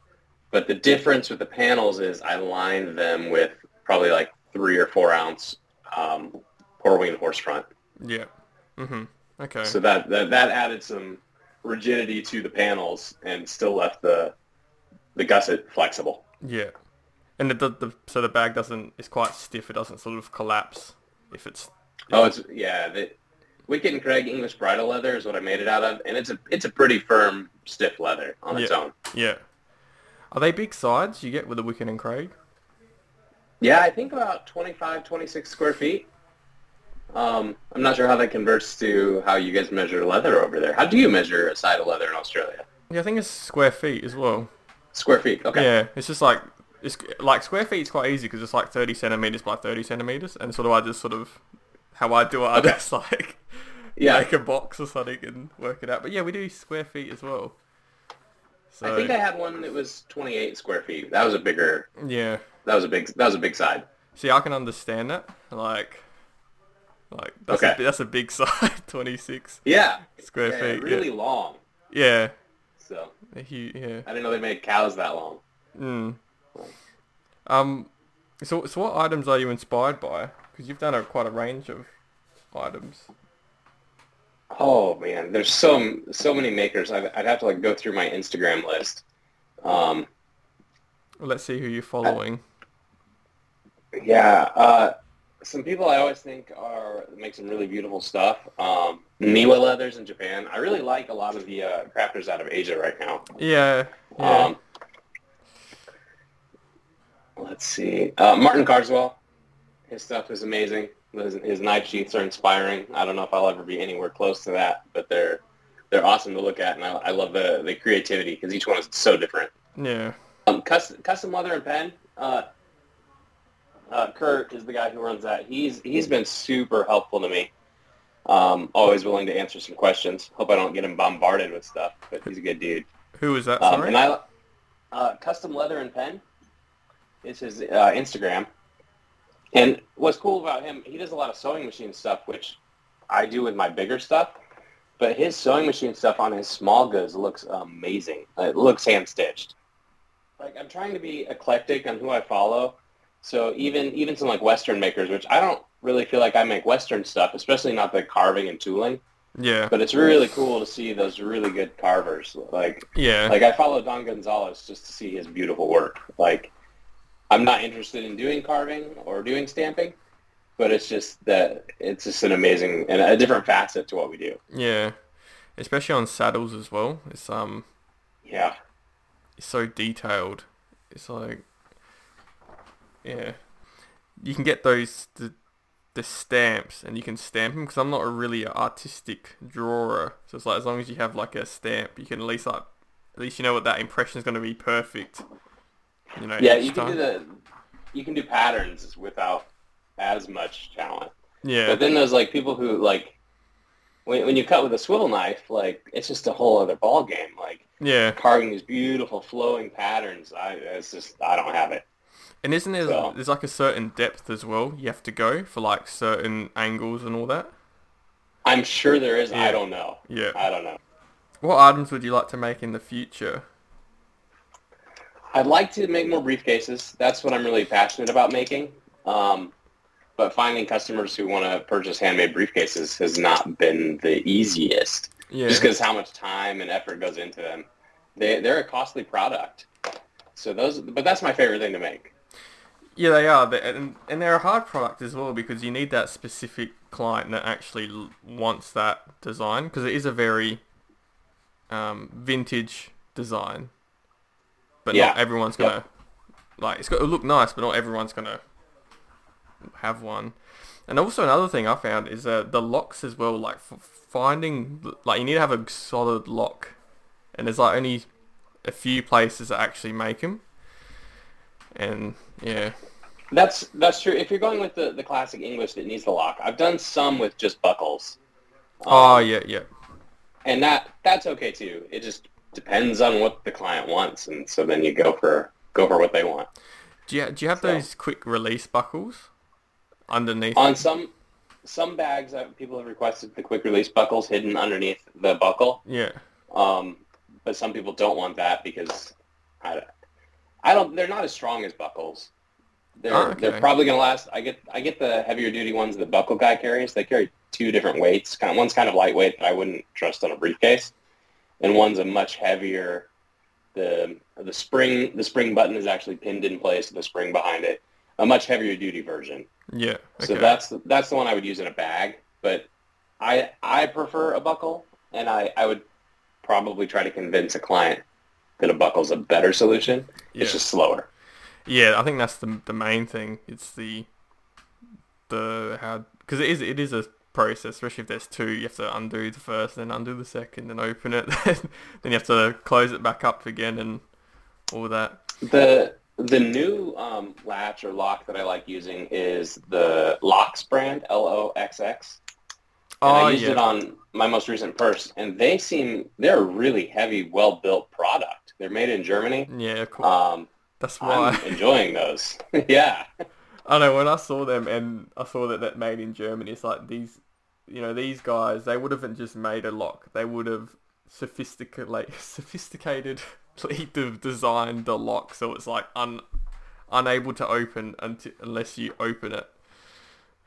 But the difference with the panels is I lined them with probably like three or four ounce um, Horween horse front. Yeah. Mm-hmm. Okay. So that, that that added some rigidity to the panels and still left the the gusset flexible. yeah. And the, the, the so the bag doesn't it's quite stiff. It doesn't sort of collapse if it's Oh, it's yeah. Wickett and Craig English bridle leather is what I made it out of, and it's a it's a pretty firm, stiff leather on its Yeah. own. yeah. Are they big sides you get with the Wickett and Craig? Yeah, I think about 25, 26 square feet. Um, I'm not sure how that converts to how you guys measure leather over there. How do you measure a side of leather in Australia? Yeah, I think it's square feet as well. Square feet. Okay. Yeah, it's just like it's like square feet is quite easy because it's like 30 centimeters by 30 centimeters, and sort of I just sort of how I do it, I Okay. just [LAUGHS] like Yeah. make a box or something and work it out. But yeah, we do square feet as well. So I think I had one that was 28 square feet. That was a bigger. yeah, That was a big. That was a big side. see, I can understand that. Like, like that's Okay. a, that's a big [LAUGHS] side, 26 Yeah. square yeah, feet. Really yeah. long. yeah, So a hu- yeah. I didn't know they made cows that long. Mm. Um, so so what items are you inspired by? Because you've done a, quite a range of items. Oh man, there's so so many makers. I'd, I'd have to like go through my Instagram list. Um, let's see who you're following. yeah, uh, some people I always think are make some really beautiful stuff. Um, Niwa leathers in Japan. I really like a lot of the uh, crafters out of Asia right now. Yeah, yeah, Um, let's see, uh, Martin Carswell. His stuff is amazing. His, his knife sheaths are inspiring. I don't know if I'll ever be anywhere close to that, but they're they're awesome to look at, and I, I love the the creativity because each one is so different. yeah, Um, custom, custom leather and pen. Uh, uh, Kurt is the guy who runs that. He's he's been super helpful to me. Um, always willing to answer some questions. Hope I don't get him bombarded with stuff, but he's a good dude. Who is that? Um, Sorry. and I, uh, custom leather and pen is his uh, Instagram. And what's cool about him, he does a lot of sewing machine stuff, which I do with my bigger stuff. But his sewing machine stuff on his small goods looks amazing. It looks hand stitched. Like I'm trying to be eclectic on who I follow. So even even some like Western makers, which I don't really feel like I make Western stuff, especially not the carving and tooling. yeah, But it's really cool to see those really good carvers. Like yeah, like I follow Don Gonzalez just to see his beautiful work. Like I'm not interested in doing carving or doing stamping, but it's just that it's just an amazing and a different facet to what we do. yeah. Especially on saddles as well. It's um, Yeah. it's so detailed. It's like, yeah, you can get those the, the stamps and you can stamp them because I'm not a really artistic drawer. So it's like as long as you have like a stamp, you can at least like at least you know what that impression is going to be perfect. You know. Yeah, you can time. do the you can do patterns without as much talent. Yeah. But then there's like people who like when, when you cut with a swivel knife, like it's just a whole other ball game. Like yeah. carving these beautiful flowing patterns, I it's just I don't have it. And isn't there So- there's like a certain depth as well you have to go for like certain angles and all that? I'm sure there is. Yeah. I don't know. Yeah. I don't know. What items would you like to make in the future? I'd like to make more briefcases. That's what I'm really passionate about making. Um, but finding customers who want to purchase handmade briefcases has not been the easiest, Yeah. just because how much time and effort goes into them. They they're a costly product. So those, but that's my favorite thing to make. Yeah, they are, and and they're a hard product as well because you need that specific client that actually wants that design because it is a very um, vintage design, but Yeah. not everyone's gonna like. It's got to look nice, but not everyone's gonna have one. And also another thing I found is uh, the locks as well. Like finding like you need to have a solid lock, and there's like only a few places that actually make them. And yeah, That's that's true. If you're going with the, the classic English that needs the lock, I've done some with just buckles. oh Um, yeah, yeah, and that that's okay too. It just depends on what the client wants, and so then you go for go for what they want. Do you do you have So- those quick release buckles underneath? On some some bags, uh, people have requested the quick release buckles hidden underneath the buckle, yeah, um, but some people don't want that because I, I don't. They're not as strong as buckles. They're Oh, okay. they're probably gonna last. I get I get the heavier duty ones that Buckle Guy carries. They carry two different weights. Kind of, one's kind of lightweight that I wouldn't trust on a briefcase, and one's a much heavier. The the spring the spring button is actually pinned in place. The spring behind it, a much heavier duty version. yeah. So that's the, that's the one I would use in a bag. But I I prefer a buckle, and I, I would probably try to convince a client that a buckle's a better solution. yeah. It's just slower. yeah, I think that's the the main thing. It's the the how because it is it is a process, especially if there's two. You have to undo the first, then undo the second, then open it, [LAUGHS] then you have to close it back up again, and all that. The the new um, latch or lock that I like using is the Loxx brand, L O X X. And Oh I used yeah, it on my most recent purse, and they seem they're a really heavy, well built product. They're made in Germany. yeah. Cool. Um, that's why. I'm [LAUGHS] enjoying those. [LAUGHS] yeah. I know when I saw them and I saw that that made in Germany, it's like these, you know, these guys. They would have just made a lock. They would have [LAUGHS] sophisticated, like, sophisticatedly de- designed the lock so it's like un, unable to open until unless you open it.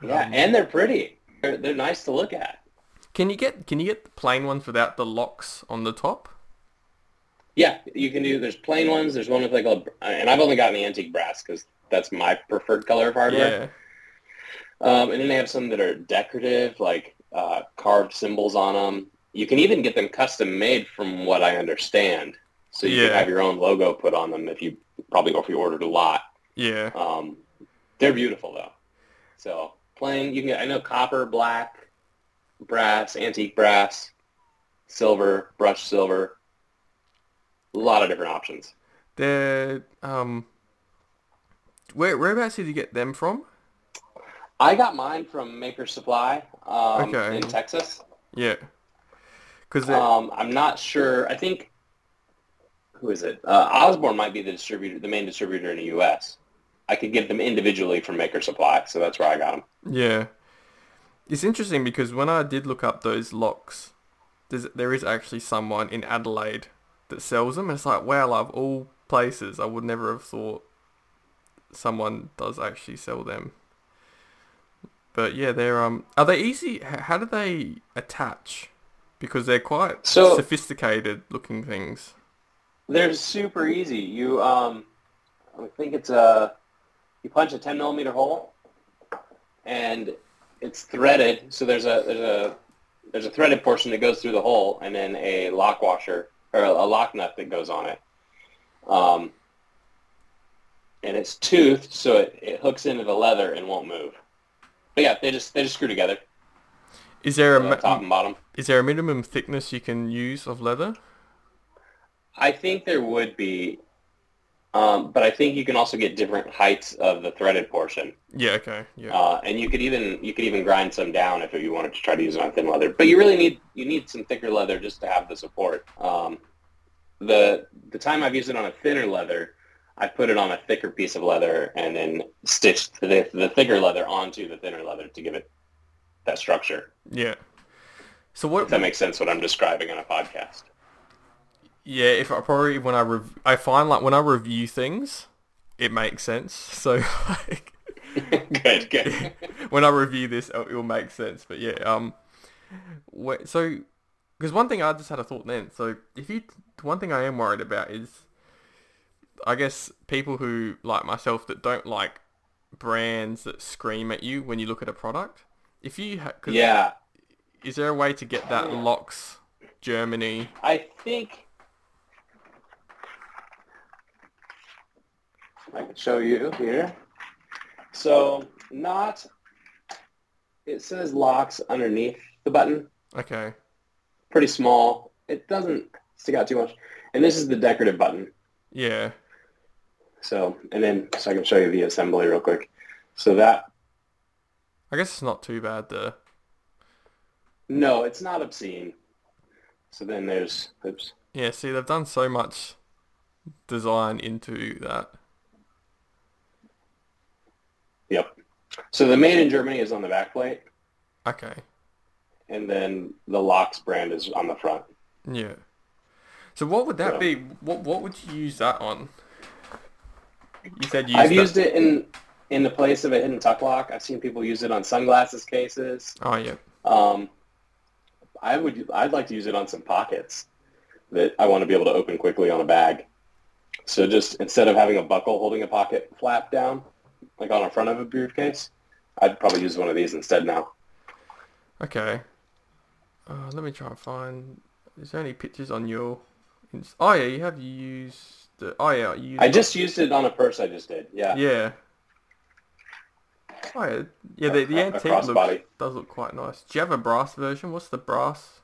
Yeah, Um, and they're pretty. They're, they're nice to look at. Can you get can you get the plain ones without the locks on the top? Yeah, you can do. There's plain ones. There's one with like a, and I've only gotten the antique brass because that's my preferred color of hardware. Yeah. Um, and then they have some that are decorative, like uh, carved symbols on them. You can even get them custom made, from what I understand. So you Yeah. can have your own logo put on them if you probably if you ordered a lot. Yeah. Um, they're beautiful though. So plain, you can get. I know copper, black, brass, antique brass, silver, brushed silver. A lot of different options. They're um. Where whereabouts did you get them from? I got mine from Maker Supply um, Okay. in Texas. Yeah. Because Um, I'm not sure. I think who is it? Uh, Osborne might be the distributor, the main distributor in the U.S. I could get them individually from Maker Supply, so that's where I got them. Yeah. It's interesting because when I did look up those locks, there's, there is actually someone in Adelaide that sells them. And it's like, wow, of all places, I would never have thought someone does actually sell them. But yeah, they're um, are they easy? How do they attach? Because they're quite So- sophisticated looking things. They're super easy. You, um, I think it's a, you punch a 10 millimeter hole, and it's threaded. So there's a there's a there's a threaded portion that goes through the hole, and then a lock washer or a lock nut that goes on it. Um, and it's toothed, so it, it hooks into the leather and won't move. But yeah, they just they just screw together, Is there a top and bottom. is there a minimum thickness you can use of leather? I think there would be, um, but I think you can also get different heights of the threaded portion, Yeah. Okay. Yeah. uh, and you could even you could even grind some down if you wanted to try to use it on thin leather. But you really need you need some thicker leather just to have the support. Um, the the time I've used it on a thinner leather, I put it on a thicker piece of leather and then stitched the the thicker leather onto the thinner leather to give it that structure. yeah. So what? If that makes sense, what I'm describing on a podcast. Yeah, if I probably when I rev- I find like when I review things, it makes sense. [LAUGHS] So like [LAUGHS] good, good. [LAUGHS] when I review this, it'll, it'll make sense. But yeah, um, wait, so because one thing I just had a thought then. So if you, one thing I am worried about is, I guess people who like myself that don't like brands that scream at you when you look at a product. If you ha- 'cause Yeah, is there a way to get that Loxx Germany? I think I can show you here. So not, it says Loxx underneath the button, Okay. pretty small. It doesn't stick out too much. And this is the decorative button. Yeah. So, and then, so I can show you the assembly real quick. So that, I guess it's not too bad though. no, it's not obscene. So then there's, oops. Yeah, see, they've done so much design into that. Yep. So the made in Germany is on the back plate, Okay. and then the Loxx brand is on the front. Yeah. So what would that Yeah. be? What what would you use that on? You said you I've the- used it in in the place of a hidden tuck lock. I've seen people use it on sunglasses cases. Oh yeah. Um, I would I'd like to use it on some pockets that I want to be able to open quickly on a bag. So just instead of having a buckle holding a pocket flap down, like on the front of a briefcase, I'd probably use one of these instead now. Okay. Uh, let me try and find. Is there any pictures on your? Oh yeah, you have used. The, oh yeah, you. I just used it on a purse I just did. Yeah. Yeah. Oh yeah, yeah. The, the A- antique looks, does look quite nice. Do you have a brass version? What's the brass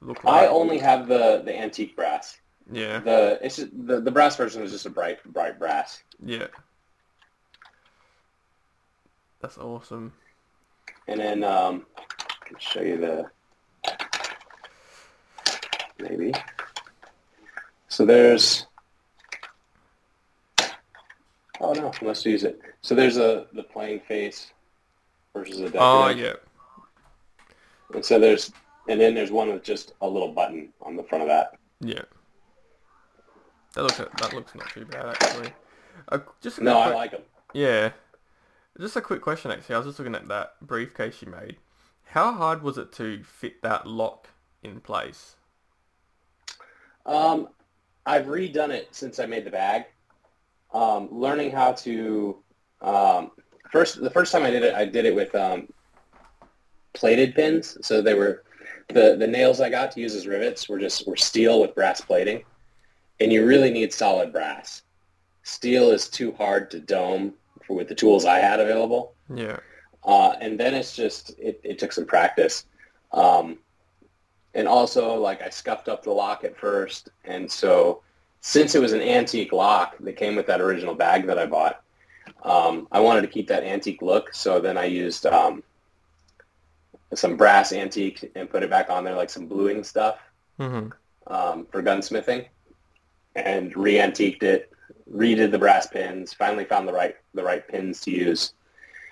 look like? I only have the the antique brass. Yeah. The it's just, the the brass version is just a bright bright brass. Yeah. That's awesome. And then um, I can show you the maybe. So there's oh no, let's use it. So there's a the playing face versus a decorative. Oh yeah. And so there's and then there's one with just a little button on the front of that. Yeah. That looks that looks not too bad actually. Uh, just a No, I quick- like them. Yeah. Just a quick question actually. I was just looking at that briefcase you made. How hard was it to fit that lock in place? Um, I've redone it since I made the bag. Um, learning how to um, first the first time I did it, I did it with um, plated pins. So they were the the nails I got to use as rivets were just were steel with brass plating, and you really need solid brass. Steel is too hard to dome for with the tools I had available. Yeah. Uh, and then it's just it, it took some practice. Um, and also like I scuffed up the lock at first, and so since it was an antique lock that came with that original bag that I bought, um, I wanted to keep that antique look. So then I used um, some brass antique and put it back on there, like some bluing stuff Mhm. um, for gunsmithing, and re-antiqued it, redid the brass pins, finally found the right the right pins to use.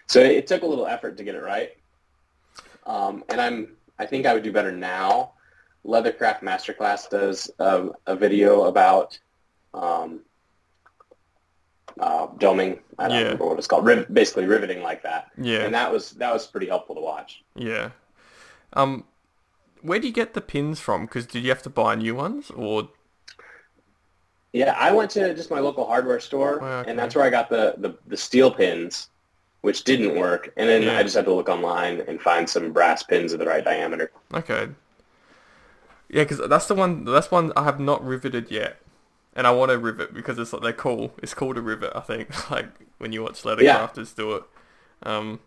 So it took a little effort to get it right, um, and I'm I think I would do better now. Leathercraft Masterclass does a, a video about um, uh, doming. I don't Yeah. remember what it's called. Riv- basically riveting like that, Yeah. and that was that was pretty helpful to watch. Yeah. Um, where do you get the pins from? Because did you have to buy new ones, or Yeah, I went to just my local hardware store, Oh, okay. and that's where I got the, the, the steel pins, which didn't work. And then Yeah. I just had to look online and find some brass pins of the right diameter. okay? Yeah, because that's the one. That's one I have not riveted yet, and I want to rivet because it's like they're cool. It's cool to rivet. I think [LAUGHS] like when you watch leather Yeah. crafters do it. Um,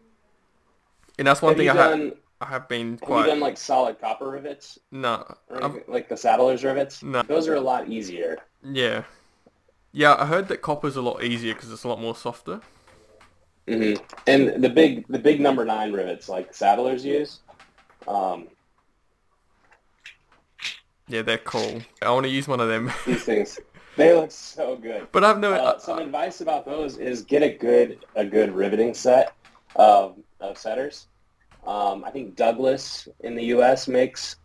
and that's one have thing I done, have. I have been have you done like solid copper rivets, no. anything, like the saddler's rivets? No. Those are a lot easier. yeah, yeah. I heard that copper's a lot easier because it's a lot more softer. hmm And the big the big number nine rivets, like saddlers use. Um, Yeah, they're cool. I want to use one of them, these things, [LAUGHS] they look so good. but I've no. Uh, some advice about those is get a good a good riveting set of, of setters. Um, I think Douglas in the U.S. makes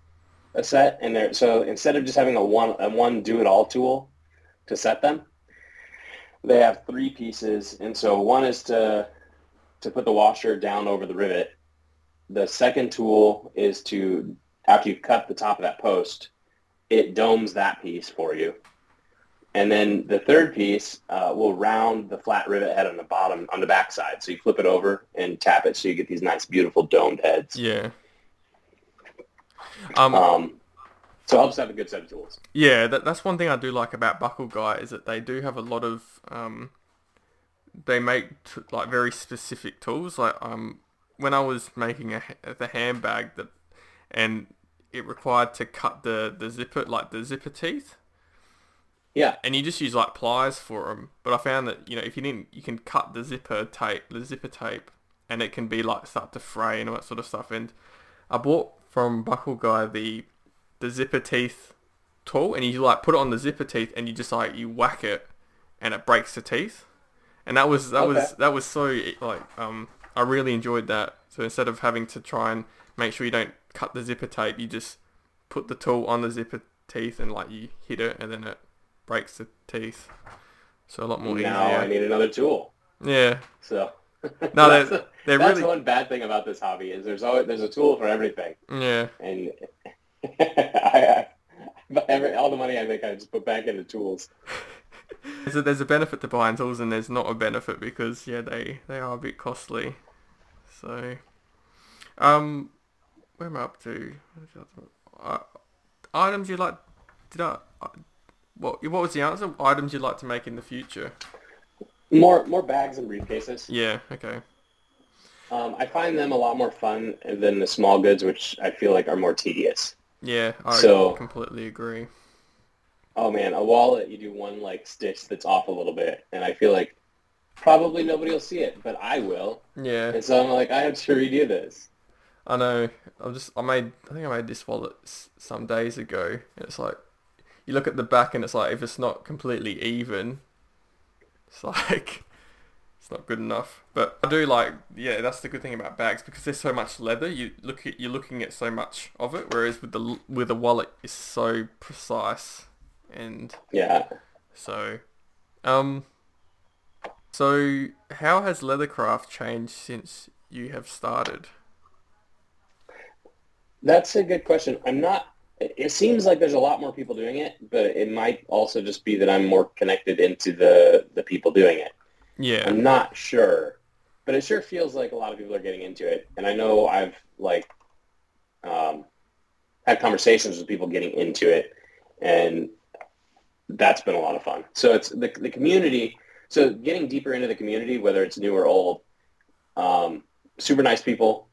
a set, and there. So instead of just having a one a one do it all tool to set them, they have three pieces, and so one is to to put the washer down over the rivet. The second tool is to after you cut the top of that post, it domes that piece for you And then the third piece uh, will round the flat rivet head on the bottom, on the back side. So you flip it over and tap it so you get these nice, beautiful domed heads. Yeah. Um, Um, so it helps have a good set of tools. Yeah, that, that's one thing I do like about Buckle Guy is that they do have a lot of um, they make t- like very specific tools. Like um, when I was making a the handbag that and it required to cut the the zipper like the zipper teeth, Yeah. and you just use like pliers for them. But I found that you know if you didn't, you can cut the zipper tape, the zipper tape, and it can be like start to fray and all that sort of stuff. And I bought from Buckle Guy the the zipper teeth tool, and you like put it on the zipper teeth, and you just like you whack it, and it breaks the teeth. And that was that was that was so like um I really enjoyed that. So instead of having to try and make sure you don't cut the zipper tape, you just put the tool on the zipper teeth and like you hit it, and then it breaks the teeth. So a lot more now I need another tool. Yeah. So [LAUGHS] No, that's, they're, they're that's really one bad thing about this hobby is there's always there's a tool for everything, yeah. and [LAUGHS] I, I every, all the money I make I just put back into tools. [LAUGHS] There's a, there's a benefit to buying tools and there's not a benefit because yeah they they are a bit costly. So, um, where am I up to? Uh, items you like? Did I? What what was the answer? Items you'd like to make in the future? More more bags and briefcases. Yeah. Okay. Um, I find them a lot more fun than the small goods, which I feel like are more tedious. Yeah. I So- completely agree. Oh man, a wallet you do one like stitch that's off a little bit, and I feel like probably nobody will see it, but I will. Yeah. And so I'm like, I have to redo this. I know. I'm just. I made. I think I made this wallet s- some days ago. And it's like, you look at the back and it's like, if it's not completely even, it's like, it's not good enough. But I do like. Yeah, that's the good thing about bags because there's so much leather. You look at. You're looking at so much of it. Whereas with the with a wallet, it's so precise and Yeah. so. Um. So how has leathercraft changed since you have started? That's a good question. I'm not. It seems like there's a lot more people doing it, but it might also just be that I'm more connected into the the people doing it. Yeah. I'm not sure, but it sure feels like a lot of people are getting into it. And I know I've like um, had conversations with people getting into it, and that's been a lot of fun. So it's the the community. So getting deeper into the community, whether it's new or old, um, super nice people,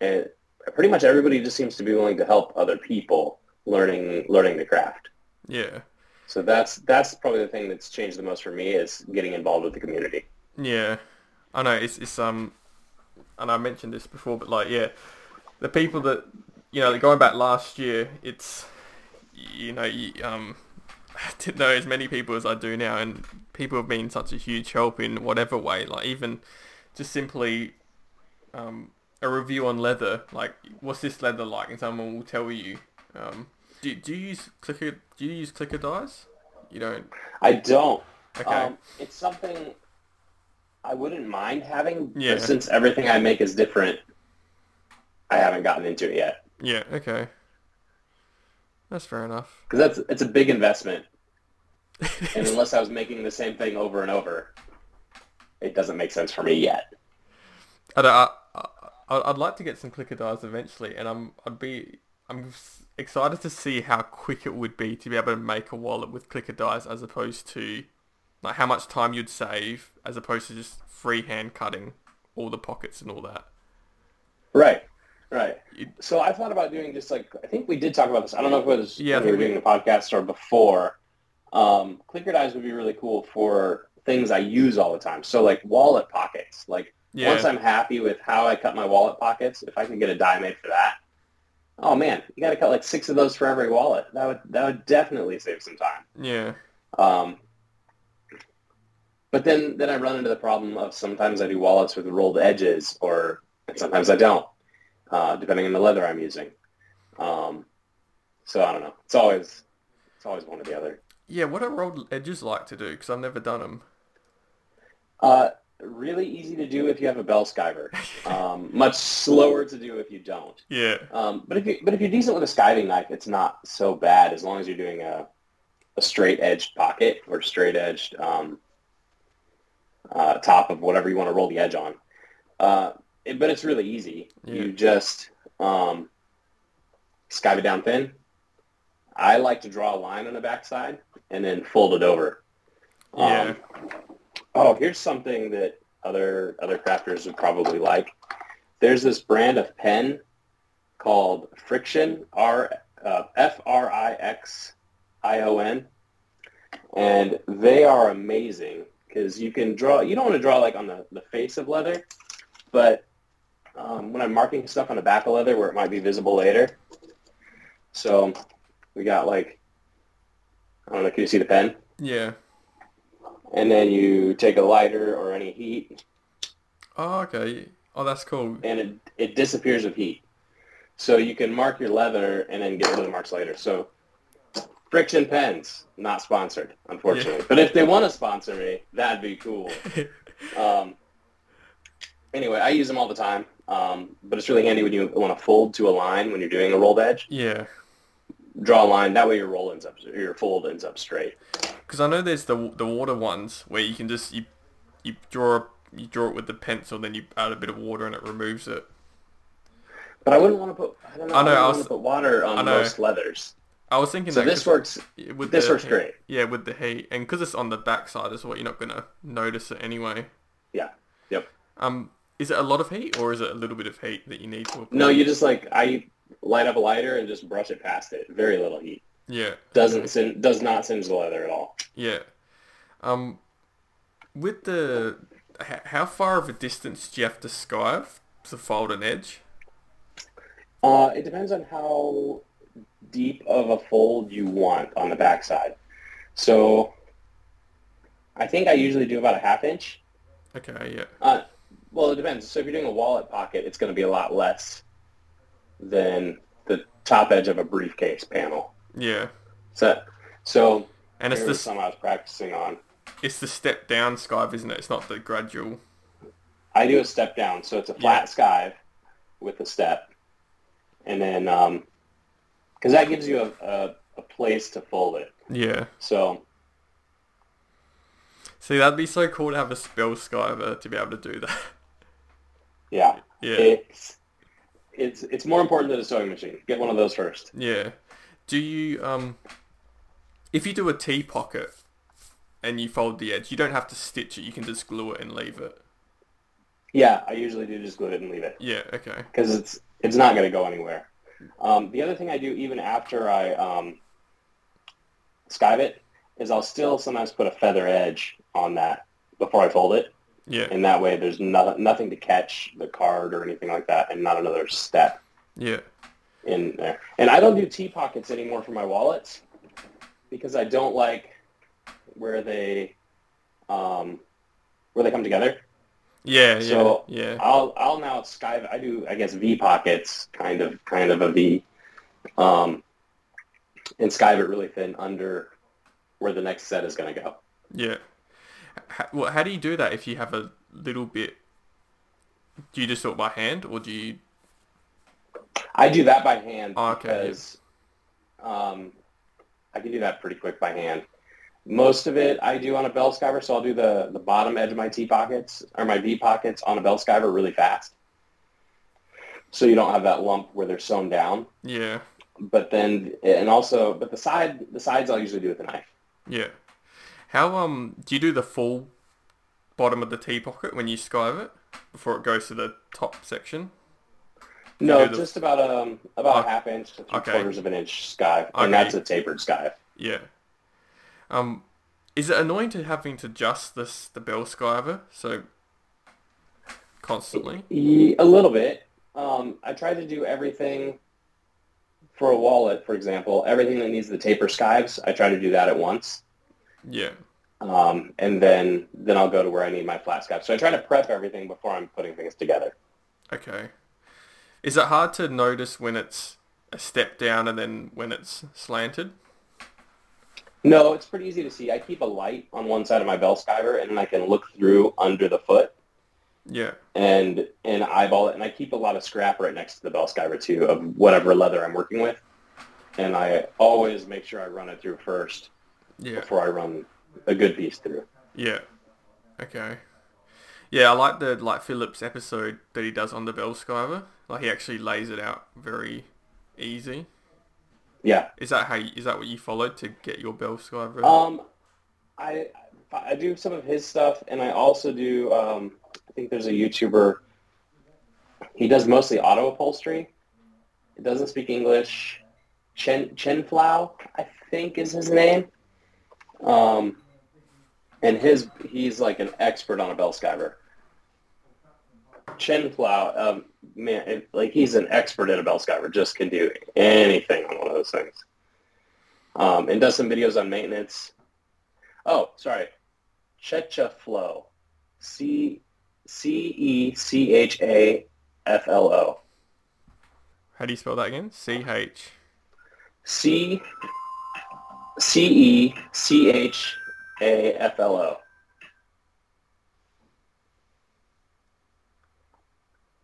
and pretty much everybody just seems to be willing to help other people learning learning the craft. Yeah. So that's that's probably the thing that's changed the most for me is getting involved with the community. Yeah, I know it's it's um, and I mentioned this before, but like yeah, the people that you know going back last year, it's you know you, um, [LAUGHS] I didn't know as many people as I do now, and people have been such a huge help in whatever way, like even just simply um a review on leather, like what's this leather like, and someone will tell you. Um, do do you use clicker? Do you use clicker dies? You don't. I don't. Okay. Um, it's something I wouldn't mind having, Yeah. but since everything I make is different, I haven't gotten into it yet. yeah. Okay. That's fair enough. Because that's it's a big investment, [LAUGHS] and unless I was making the same thing over and over, it doesn't make sense for me yet. I, I, I'd like to get some clicker dies eventually, and I'm I'd be I'm excited to see how quick it would be to be able to make a wallet with clicker dies as opposed to like how much time you'd save as opposed to just freehand cutting all the pockets and all that. Right. Right. So I thought about doing just like I think we did talk about this. I don't know if it was Yeah, when we were doing the podcast or before. Um, clicker dies would be really cool for things I use all the time. So like wallet pockets. Like Yeah. once I'm happy with how I cut my wallet pockets, if I can get a die made for that, oh man, you got to cut like six of those for every wallet. That would that would definitely save some time. yeah. Um, but then then I run into the problem of sometimes I do wallets with rolled edges, or and sometimes I don't, uh, depending on the leather I'm using. Um, so I don't know. It's always it's always one or the other. Yeah, what are rolled edges like to do? Because I've never done them. Uh, really easy to do if you have a bell skiver. Um, [LAUGHS] much slower to do if you don't. Yeah. Um, but if you but if you're decent with a skiving knife, it's not so bad as long as you're doing a a straight edged pocket or straight edged um, uh, top of whatever you want to roll the edge on. Uh, it, but it's really easy. Yeah. You just um, skive it down thin. I like to draw a line on the backside and then fold it over. Yeah. Oh, here's something that other other crafters would probably like. There's this brand of pen called FriXion R uh, F R I X I O N, and they are amazing because you can draw. You don't want to draw like on the, the face of leather, but um, when I'm marking stuff on the back of leather where it might be visible later. So we got like I don't know. Can you see the pen? Yeah. And then you take a lighter or any heat, Oh, okay. Oh, that's cool. and it, it disappears with heat. So you can mark your leather and then get rid of the marks later. So FriXion Pens, not sponsored, unfortunately. Yeah. But if they want to sponsor me, that'd be cool. [LAUGHS] Um, anyway, I use them all the time. Um, but it's really handy when you want to fold to a line when you're doing a rolled edge. yeah. Draw a line. That way your roll ends up, your fold ends up straight. Because I know there's the the water ones where you can just you you draw you draw it with the pencil, then you add a bit of water and it removes it. But I wouldn't want to put. I don't know. I know, I, I was- want to put water on most leathers. I was thinking So that this works. with this the works heat- great. Yeah, with the heat, and because it's on the back side as well, you're not gonna notice it anyway. Yeah. Yep. Um, is it a lot of heat or is it a little bit of heat that you need to? Apply? No, you just like I light up a lighter and just brush it past it. Very little heat. Yeah. Doesn't sin- does not singe the leather at all. Yeah. Um, with the how far of a distance do you have to skive to fold an edge? Uh, it depends on how deep of a fold you want on the backside. So I think I usually do about a half inch. Okay. Yeah. Uh, well, it depends. So if you're doing a wallet pocket, it's going to be a lot less than the top edge of a briefcase panel. Yeah. So, so And it's the some I was practicing on. it's the step down skive, isn't it? It's not the gradual. I do a step down, so it's a flat skive with a step, and then um, because that gives you a, a, a place to fold it. Yeah. So See, that'd be so cool to have a bell skiver to be able to do that. yeah, yeah. it's it's it's more important than a sewing machine. Get one of those first. Yeah. Do you um if you do a T pocket and you fold the edge, you don't have to stitch it, you can just glue it and leave it. Yeah, I usually do just glue it and leave it Yeah, okay. because it's it's not going to go anywhere. Um, the other thing I do even after I um, skive it is I'll still sometimes put a feather edge on that before I fold it. Yeah. and that way there's no, nothing to catch the card or anything like that and not another step Yeah. in there. And I don't do T pockets anymore for my wallets because I don't like where they um, where they come together. Yeah, yeah. So yeah. I'll I'll now sky I do I guess V pockets kind of kind of a V um, and skive it really thin under where the next set is going to go. Yeah. How, well, how do you do that if you have a little bit? Do you just do it by hand, or do you? I do that by hand Oh, okay, yeah. because um, I can do that pretty quick by hand. Most of it I do on a bell skiver, so I'll do the, the bottom edge of my T pockets or my V pockets on a bell skiver really fast. So you don't have that lump where they're sewn down. Yeah, But then, and also, but the side, the sides I'll usually do with a knife. yeah. How um do you do the full bottom of the T pocket when you skive it before it goes to the top section? No, the- just about um about Oh, half inch to three okay. quarters of an inch skive, Okay. and that's a tapered skive. Yeah. Um, is it annoying to having to adjust this the bell skiver so constantly? A little bit. Um, I try to do everything for a wallet, for example. Everything that needs the taper skives, I try to do that at once, Yeah. um, and then then I'll go to where I need my flat skive. So I try to prep everything before I'm putting things together. Okay. Is it hard to notice when it's a step down and then when it's slanted? No, it's pretty easy to see. I keep a light on one side of my bell skiver, and then I can look through under the foot Yeah. and and eyeball it. And I keep a lot of scrap right next to the bell skiver too of whatever leather I'm working with. And I always make sure I run it through first Yeah. before I run a good piece through. Yeah. Okay. Yeah, I like the like Phillips episode that he does on the Bell Skiver. Like he actually lays it out very easy. Yeah. Is that how? You, is that what you followed to get your Bell Skiver? Um, I I do some of his stuff, and I also do. Um, I think there's a YouTuber. He does mostly auto upholstery. He doesn't speak English. Chen Chen Flau, I think, is his name. Um, and his he's like an expert on a bell skiver. Chen Flau, um, man, it, like he's an expert at a bell skiver. Just can do anything on one of those things. Um, and does some videos on maintenance. Oh, sorry. Checha Flow. C C E C H A F L O. how do you spell that again? C H. C C E C H A F L O.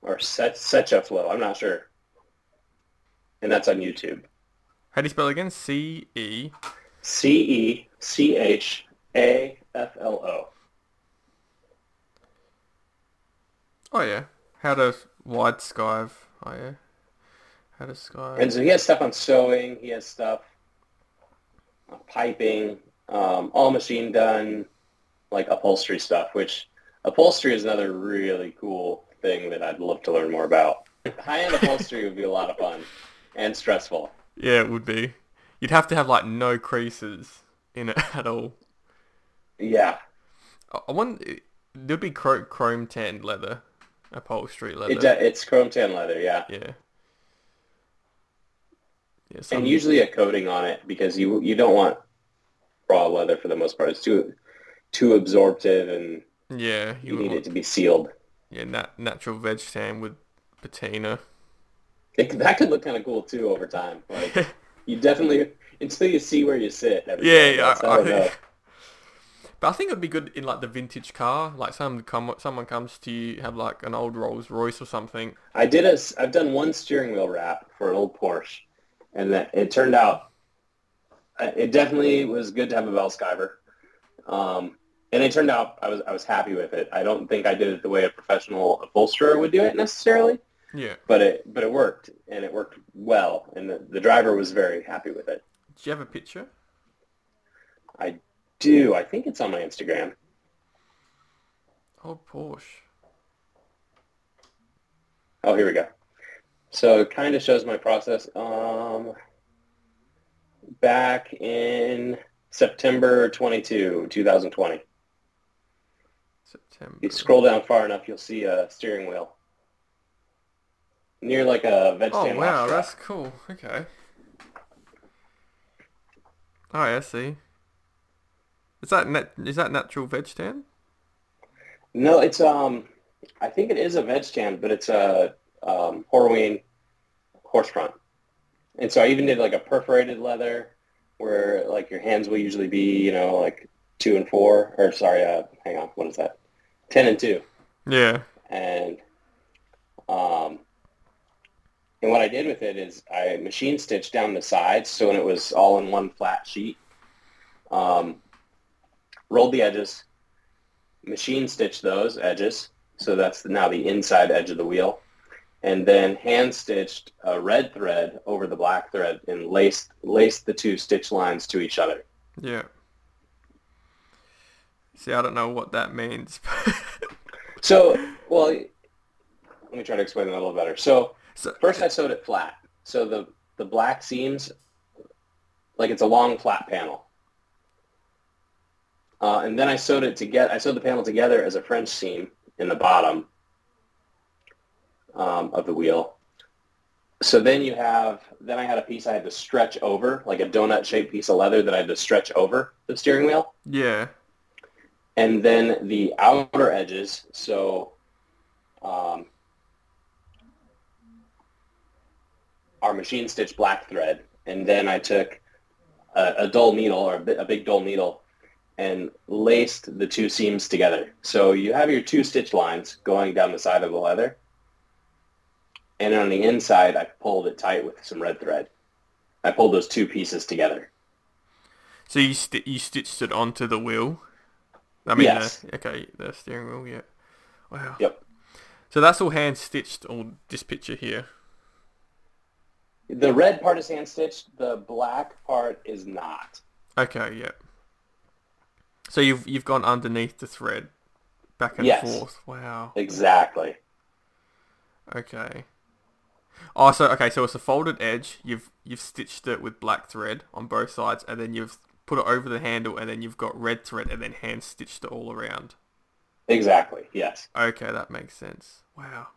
Or Set Secha Flow. I'm not sure. And that's on YouTube. How do you spell it again? C E. C E C H A F L O. Oh yeah. How to wide skive. Oh yeah. How to skive. And so he has stuff on sewing. He has stuff piping, um, all machine done, like upholstery stuff. Which upholstery is another really cool thing that I'd love to learn more about. High-end [LAUGHS] upholstery would be a lot of fun and stressful. Yeah, it would be. You'd have to have like no creases in it [LAUGHS] at all. Yeah, I wonder. There'd be chrome, tanned leather, upholstery leather. it, it's chrome tan leather. Yeah, yeah. Some, and usually a coating on it because you you don't want raw leather for the most part. It's too too absorptive and yeah, you you need want, it to be sealed. yeah nat- natural veg tan with patina. It, that could look kind of cool too over time. Like [LAUGHS] you definitely until you see where you sit. Yeah, yeah. I, I think, [LAUGHS] but I think it'd be good in like the vintage car. Like some come, someone comes to you, have like an old Rolls Royce or something. I did a, I've done one steering wheel wrap for an old Porsche, and that it turned out, uh, it definitely was good to have a bell skiver, um, and it turned out I was I was happy with it. I don't think I did it the way a professional upholsterer would do it necessarily, Yeah. but it but it worked and it worked well, and the, the driver was very happy with it. Do you have a picture? I do. I think it's on my Instagram. Oh Porsche. Oh, here we go. So it kind of shows my process. Um, back in September 22, 2020. September. You scroll down far enough, you'll see a steering wheel. Near like a veg Oh wow, wash that's rack. cool. Okay. Oh, I see. Is that nat- is that natural veg tan? No, it's um, I think it is a veg stand, but it's a um, Horween horse front. And so I even did like a perforated leather, where like your hands will usually be, you know, like two and four, or sorry, uh, hang on, what is that? Ten and two. Yeah. and um, and what I did with it is I machine stitched down the sides so when it was all in one flat sheet. Um, rolled the edges, machine stitched those edges, so that's now the inside edge of the wheel, and then hand stitched a red thread over the black thread and laced laced the two stitch lines to each other. Yeah. See, I don't know what that means. [LAUGHS] So, well, let me try to explain that a little better. So so, First, I sewed it flat. So the, the black seams, like it's a long flat panel. Uh, and then I sewed it together. I sewed the panel together as a French seam in the bottom um, of the wheel. So then you have, then I had a piece I had to stretch over, like a donut-shaped piece of leather that I had to stretch over the steering wheel. yeah. And then the outer edges, so um, our machine stitch black thread, and then I took a, a dull needle or a, bi- a big dull needle and laced the two seams together. So you have your two stitch lines going down the side of the leather, and on the inside I pulled it tight with some red thread. I pulled those two pieces together. So you sti you stitched it onto the wheel. I mean, Yes. the, okay, the steering wheel. Yeah. Wow. Yep. So that's all hand stitched. All this picture here. The red part is hand stitched. The black part is not. Okay. Yeah. So you've you've gone underneath the thread, back and Yes. forth. Wow. Exactly. Okay. Oh, so okay, so it's a folded edge. You've you've stitched it with black thread on both sides, and then you've put it over the handle, and then you've got red thread, and then hand stitched it all around. Exactly. Yes. Okay, that makes sense. Wow.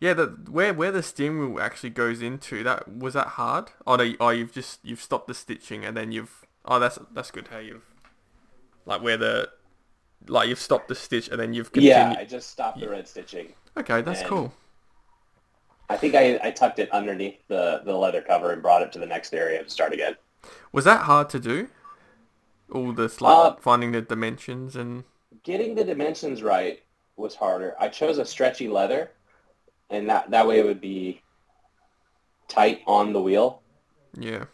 Yeah, the where where the steering wheel actually goes into that was that hard? Oh no, oh you've just you've stopped the stitching and then you've oh that's that's good how you've like where the like you've stopped the stitch and then you've continued. Yeah, I just stopped the red stitching. Okay, that's cool. I think I, I tucked it underneath the, the leather cover and brought it to the next area to start again. Was that hard to do? All this like Uh, finding the dimensions and Getting the dimensions right was harder. I chose a stretchy leather, and that, that way it would be tight on the wheel. yeah,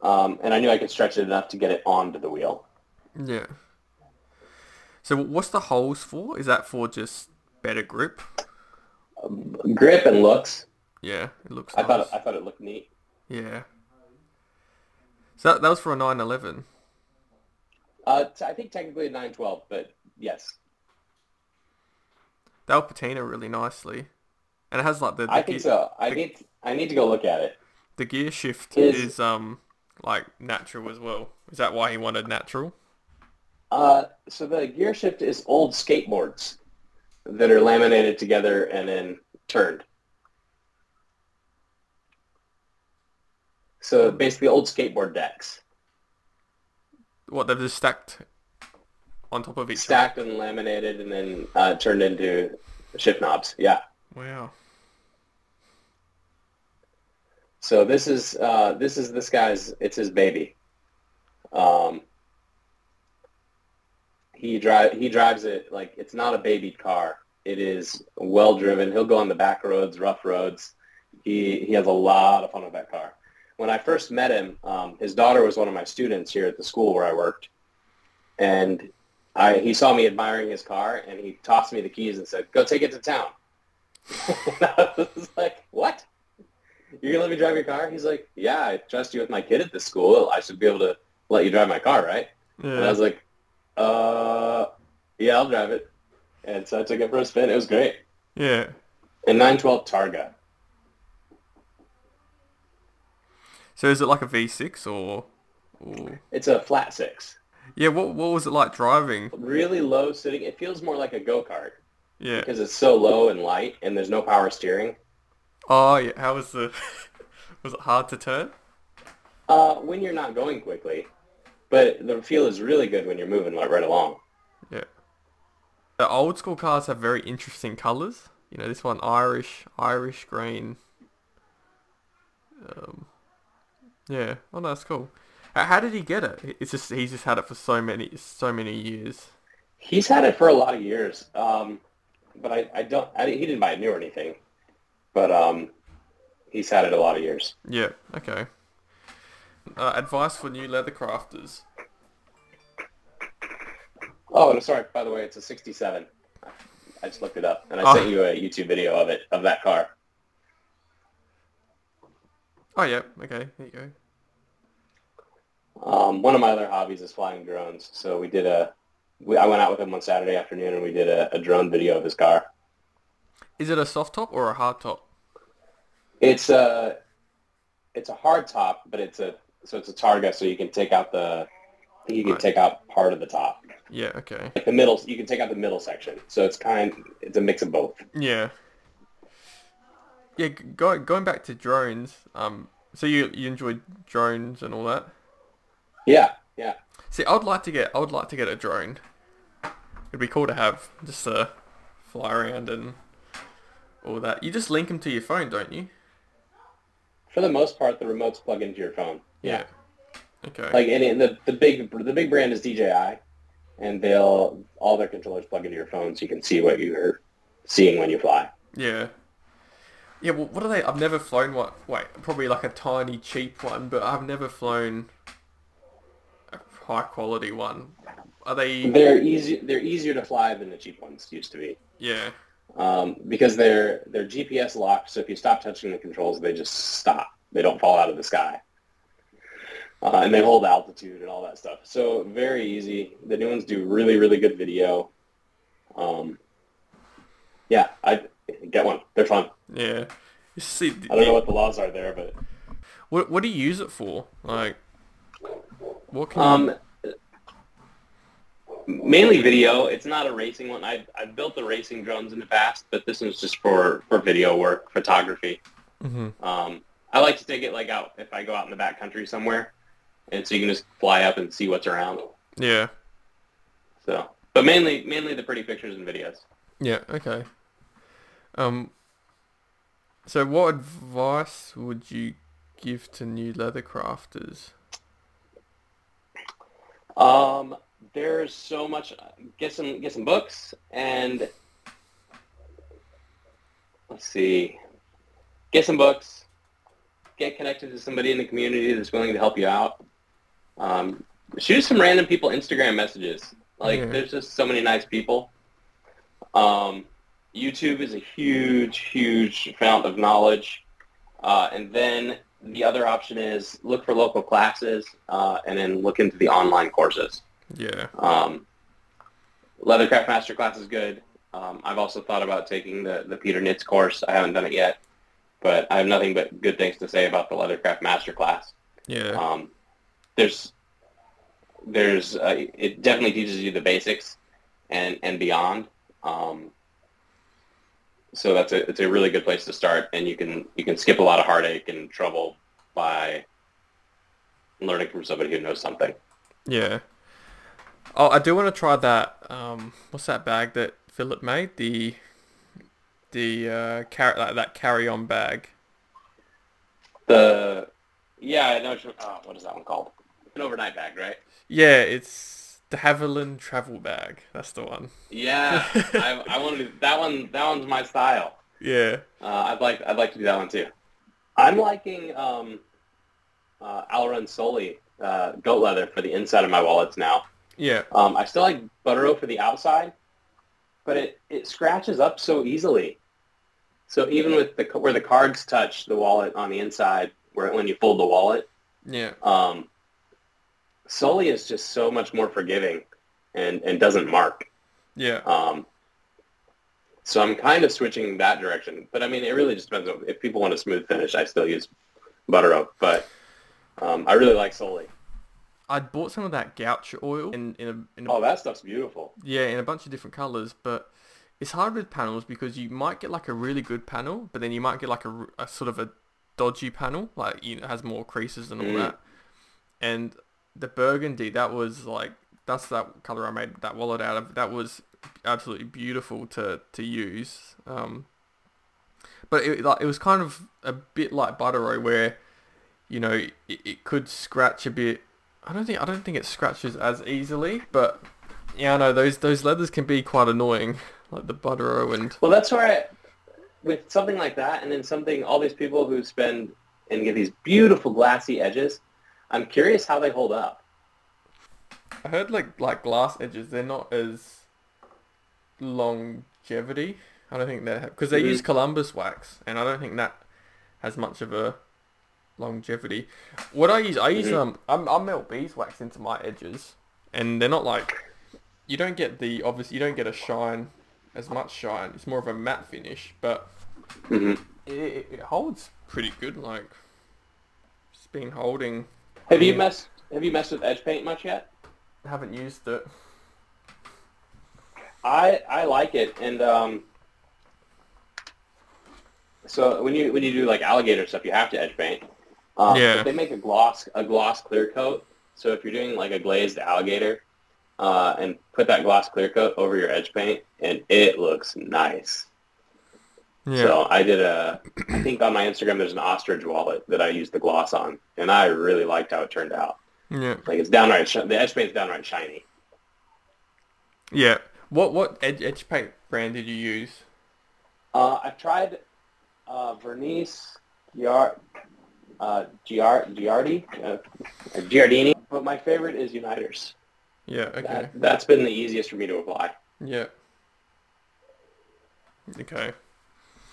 Um, and I knew I could stretch it enough to get it onto the wheel. yeah. So what's the holes for? Is that for just better grip? Grip and looks. Yeah, it looks. I nice. thought I thought it looked neat. Yeah. So that, that was for a 911. Uh, t- I think technically a 912, but yes, That'll patina really nicely. And it has like the, the, I think so. I need I need to go look at it. the gear shift Is- is um like natural as well. Is that why he wanted natural? Uh, so the gear shift is old skateboards that are laminated together and then turned. So basically old skateboard decks What they've just stacked on top of each other. stacked and laminated and then uh, turned into shift knobs. Yeah. Wow. So this is uh, this is this guy's. It's his baby. Um, he drive he drives it like it's not a baby car. It is well driven. He'll go on the back roads, rough roads. He he has a lot of fun with that car. When I first met him, um, his daughter was one of my students here at the school where I worked, and I he saw me admiring his car and he tossed me the keys and said, "Go take it to town." [LAUGHS] and I was like, "What?" You're gonna let me drive your car? He's like, yeah, I trust you with my kid at this school. I should be able to let you drive my car, right? And I was like, uh, yeah, I'll drive it. And so I took it for a spin. It was great. Yeah. And 912 Targa. So is it like a V6 or, or It's a flat six. yeah? What what was it like driving? Really low sitting. It feels more like a go-kart Yeah. because it's so low and light and there's no power steering. Oh yeah. How was the? [LAUGHS] was it hard to turn? Uh, when you're not going quickly. But the feel is really good when you're moving like, right along. Yeah. The old school cars have very interesting colours. You know, this one Irish, Irish green. Um, yeah. Oh, no, that's cool. How, how did he get it? It's just he's just had it for so many so many years. He's had it for a lot of years, um, but I, I don't. I, he didn't buy it new or anything, but um, he's had it a lot of years. Yeah. Okay. Uh, advice for new leather crafters. Oh, sorry. By the way, it's a '67. I just looked it up, and I Oh. sent you a YouTube video of it of that car. Oh yeah. Okay. There you go. Um, one of my other hobbies is flying drones, so we did a. We, I went out with him one Saturday afternoon, and we did a, a drone video of his car. Is it a soft top or a hard top? It's a, it's a hard top, but it's a so it's a Targa, so you can take out the, you can Right. take out part of the top, Yeah. Okay. like the middle. You can take out the middle section, so it's kind. It's a mix of both. Yeah. Yeah, go, going back to drones, um, so you you enjoyed drones and all that? Yeah, yeah. See, I would like to get I would like to get a drone. It'd be cool to have just to fly around and all that. You just link them to your phone, don't you? For the most part, the remotes plug into your phone. Yeah. Okay. Like and and the the big the big brand is DJI, and they'll all their controllers plug into your phone, so you can see what you're seeing when you fly. yeah. Yeah. Well, what are they? I've never flown what? Wait, probably like a tiny cheap one, but I've never flown a high quality one? Are they? They're easy. They're easier to fly than the cheap ones used to be. Yeah. Um, because they're they're GPS locked. So if you stop touching the controls, they just stop. They don't fall out of the sky. Uh, and they hold altitude and all that stuff. So very easy. The new ones do really really good video. Um, yeah, I get one. They're fun. Yeah. See, I don't know what the laws are there, but what what do you use it for? Like, what can um, mainly video. It's not a racing one. I I've built the racing drones in the past, but this one's just for for video work, photography. you? hmm Um, I like to take it like out if I go out in the back country somewhere, and so you can just fly up and see what's around. Yeah. So, but mainly mainly the pretty pictures and videos. Yeah. Okay. Um. So, what advice would you give to new leather crafters? Um, there's so much. Get some get some books and let's see. Get some books. Get connected to somebody in the community that's willing to help you out. Um, shoot some random people Instagram messages. Like Yeah. there's just so many nice people. Um, YouTube is a huge, huge fount of knowledge. Uh, and then the other option is look for local classes uh, and then look into the online courses. Yeah. Um, Leathercraft Masterclass is good. Um, I've also thought about taking the, the Peter Nitz course. I haven't done it yet, but I have nothing but good things to say about the Leathercraft Masterclass. Yeah. Um, there's, there's, uh, it definitely teaches you the basics and, and beyond. Um, so that's a, it's a really good place to start and you can, you can skip a lot of heartache and trouble by learning from somebody who knows something. Yeah. Oh, I do want to try that. Um, what's that bag that Philip made? The the uh, car- that, that carry-on bag. The yeah, I know. what Oh, what is that one called? An overnight bag, right? Yeah, it's the Haviland travel bag. That's the one. Yeah, [LAUGHS] I, I want to do that one. That one's my style. Yeah. Uh, I'd like I'd like to do that one too. I'm liking um, uh, Sully uh, goat leather for the inside of my wallets now. Yeah. Um, I still like Buttero for the outside, but it, it scratches up so easily. So even with the where the cards touch the wallet on the inside, where when you fold the wallet, Yeah. um, Sully is just so much more forgiving and, and doesn't mark. Yeah. Um, so I'm kind of switching that direction. But I mean, it really just depends. On, if people want a smooth finish, I still use Buttero. But um, I really like Sully. I bought some of that gouache oil in in a, in a Oh, that stuff's beautiful. yeah in a bunch of different colors, but it's hard with panels because you might get like a really good panel, but then you might get like a sort of a dodgy panel, like you know, has more creases and all Mm. that. And the burgundy, that was like that's that color I made that wallet out of. That was absolutely beautiful to to use. Um, but it like it was kind of a bit like Buttero, where you know it, it could scratch a bit. I don't think I don't think it scratches as easily, but yeah, I know those those leathers can be quite annoying, [LAUGHS] like the Buttero and Well, that's where I, with something like that, and then something, all these people who spend and get these beautiful glassy edges, I'm curious how they hold up. I heard like like glass edges, they're not as longevity. I don't think they have because they Mhm. use Columbus wax, and I don't think that has much of a longevity. What I use, I use Mhm. um, I'm, I melt beeswax into my edges, and they're not like you don't get the obviously you don't get a shine as much shine. It's more of a matte finish, but hmm it, it, it holds pretty good. Like it's been holding. Have you messed Have you messed with edge paint much yet? I haven't used it. I I like it, and um, so when you when you do like alligator stuff, you have to edge paint. Um, Yeah. They make a gloss a gloss clear coat. So if you're doing like a glazed alligator, uh, and put that gloss clear coat over your edge paint, and it looks nice. Yeah. So I did a, I think on my Instagram there's an ostrich wallet that I used the gloss on, and I really liked how it turned out. yeah. Like it's downright, the edge paint's downright shiny. Yeah. What what edge, edge paint brand did you use? Uh, I've tried uh, Vernice, Giard, uh, Giard, Giardi, uh, Giardini. but my favorite is Uniters. Yeah. Okay. That, that's been the easiest for me to apply. Yeah. Okay.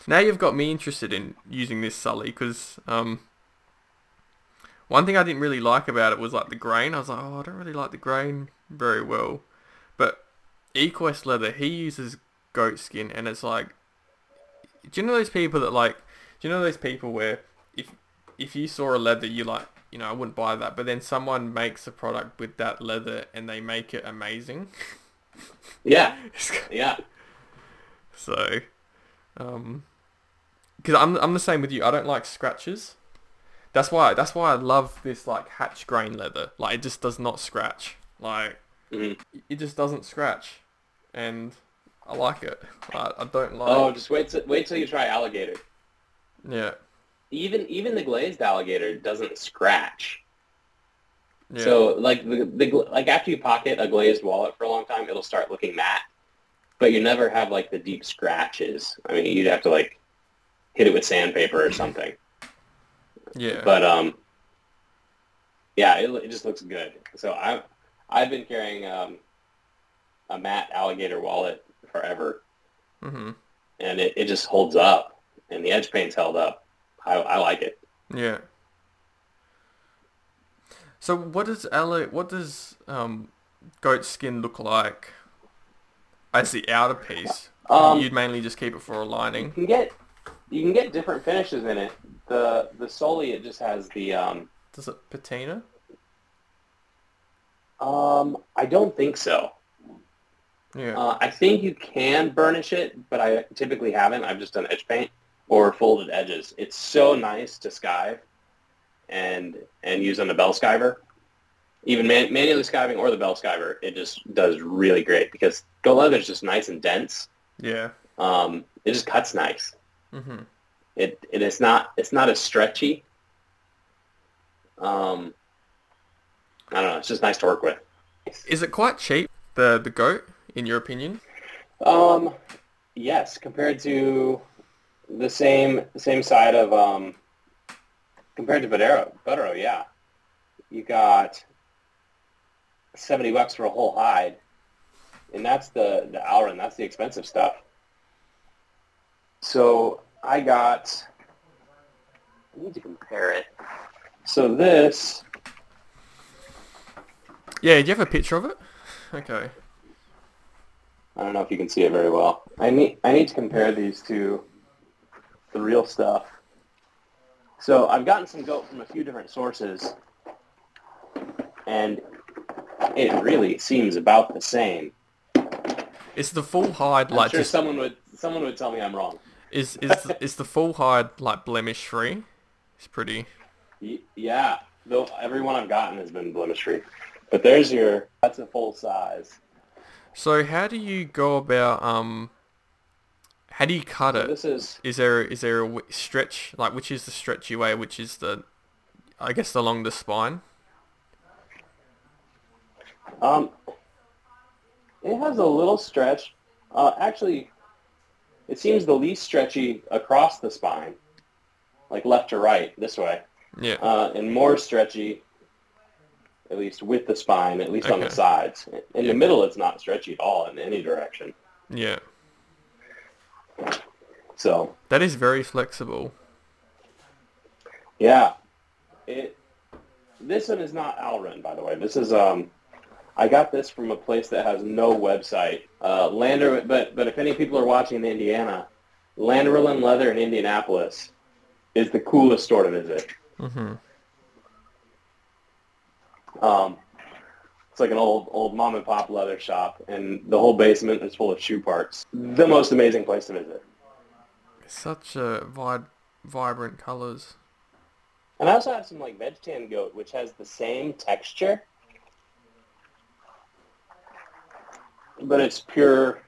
Now you've got me interested in using this Sully because um, one thing I didn't really like about it was like the grain. I was like, oh, I don't really like the grain very well. But Equest Leather, he uses goat skin, and it's like, do you know those people that like, do you know those people where if if you saw a leather, you like, you know, I wouldn't buy that, but then someone makes a product with that leather and they make it amazing. Yeah, [LAUGHS] yeah. [LAUGHS] So, um, because I'm I'm the same with you. I don't like scratches. That's why that's why I love this like hatch grain leather. Like it just does not scratch. Like Mhm. it just doesn't scratch, and I like it. I, I don't like. Oh, just wait till, wait till you try alligator. yeah. Even even the glazed alligator doesn't scratch. Yeah. So like the, the like after you pocket a glazed wallet for a long time, it'll start looking matte, but you never have like the deep scratches. I mean, you'd have to like hit it with sandpaper or something. yeah. But um, yeah, it, it just looks good. So I I've been carrying um, a matte alligator wallet forever, hmm and it, it just holds up, and the edge paint's held up. I, I like it. Yeah. So what does alli- what does um goat skin look like as the outer piece? Um, You'd mainly just keep it for a lining. You can get you can get different finishes in it. The the Sully it just has the um Does it patina? um I don't think so. Yeah. Uh, I think you can burnish it, but I typically haven't. I've just done edge paint or folded edges. It's so nice to skive and and use on the bell skiver. Even man, manually skiving or the bell skiver, it just does really great because goat leather is just nice and dense. yeah. Um, it just cuts nice. Mhm. It it is not it's not as stretchy. Um, I don't know. It's just nice to work with. Is it quite cheap the the goat in your opinion? Um, yes, compared to the same same side of um, compared to Buttero, Buttero, yeah, you got seventy bucks for a whole hide, and that's the the Alran. That's the expensive stuff. So I got. I need to compare it. So this Yeah. Do you have a picture of it? Okay. I don't know if you can see it very well. I need I need to compare these to the real stuff. So I've gotten some goat from a few different sources, and it really seems about the same. It's the full hide I'm like sure just someone would someone would tell me I'm wrong. Is is the, is the full hide like blemish free? It's pretty. Yeah, though every one I've gotten has been blemish free. But there's your that's a full size. So how do you go about um? How do you cut So it? this is Is there is there a stretch like which is the stretchy way? Which is the I guess along the spine. Um, it has a little stretch. Uh, actually, it seems the least stretchy across the spine, like left to right, this way, Yeah. uh, and more stretchy, at least with the spine, at least on the sides. In Yeah. the middle, it's not stretchy at all in any direction. Yeah. So, That is very flexible. yeah, it. This one is not Alran, by the way. This is um, I got this from a place that has no website. Uh, Lander, but but if any people are watching in Indiana, Landerlin Leather in Indianapolis is the coolest store to visit. Mhm. Um, it's like an old old mom and pop leather shop, and the whole basement is full of shoe parts. The most amazing place to visit. Such a wide, vibrant colors. And I also have some like veg tan goat, which has the same texture, but it's pure,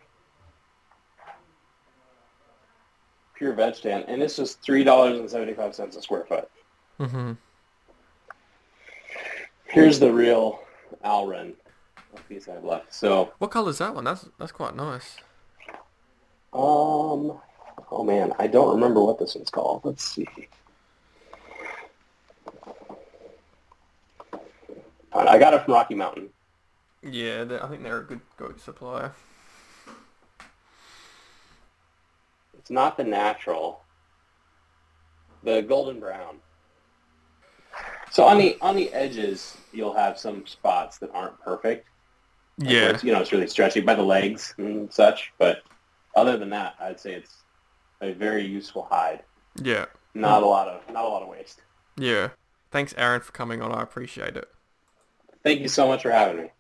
pure veg tan, and this is three dollars and seventy five cents a square foot. Mhm. Here's the real Alran piece I have left. So, What color is that one? That's that's quite nice. um, oh man, I don't remember what this one's called. Let's see. I got it from Rocky Mountain. Yeah, I think they're a good goat supplier. It's not the natural. The golden brown. So on the on the edges, you'll have some spots that aren't perfect. Like Yeah, it's, you know, it's really stretchy by the legs and such. But other than that, I'd say it's a very useful hide. yeah, Not a lot of not a lot of waste. yeah. Thanks, Aaron, for coming on. I appreciate it. Thank you so much for having me.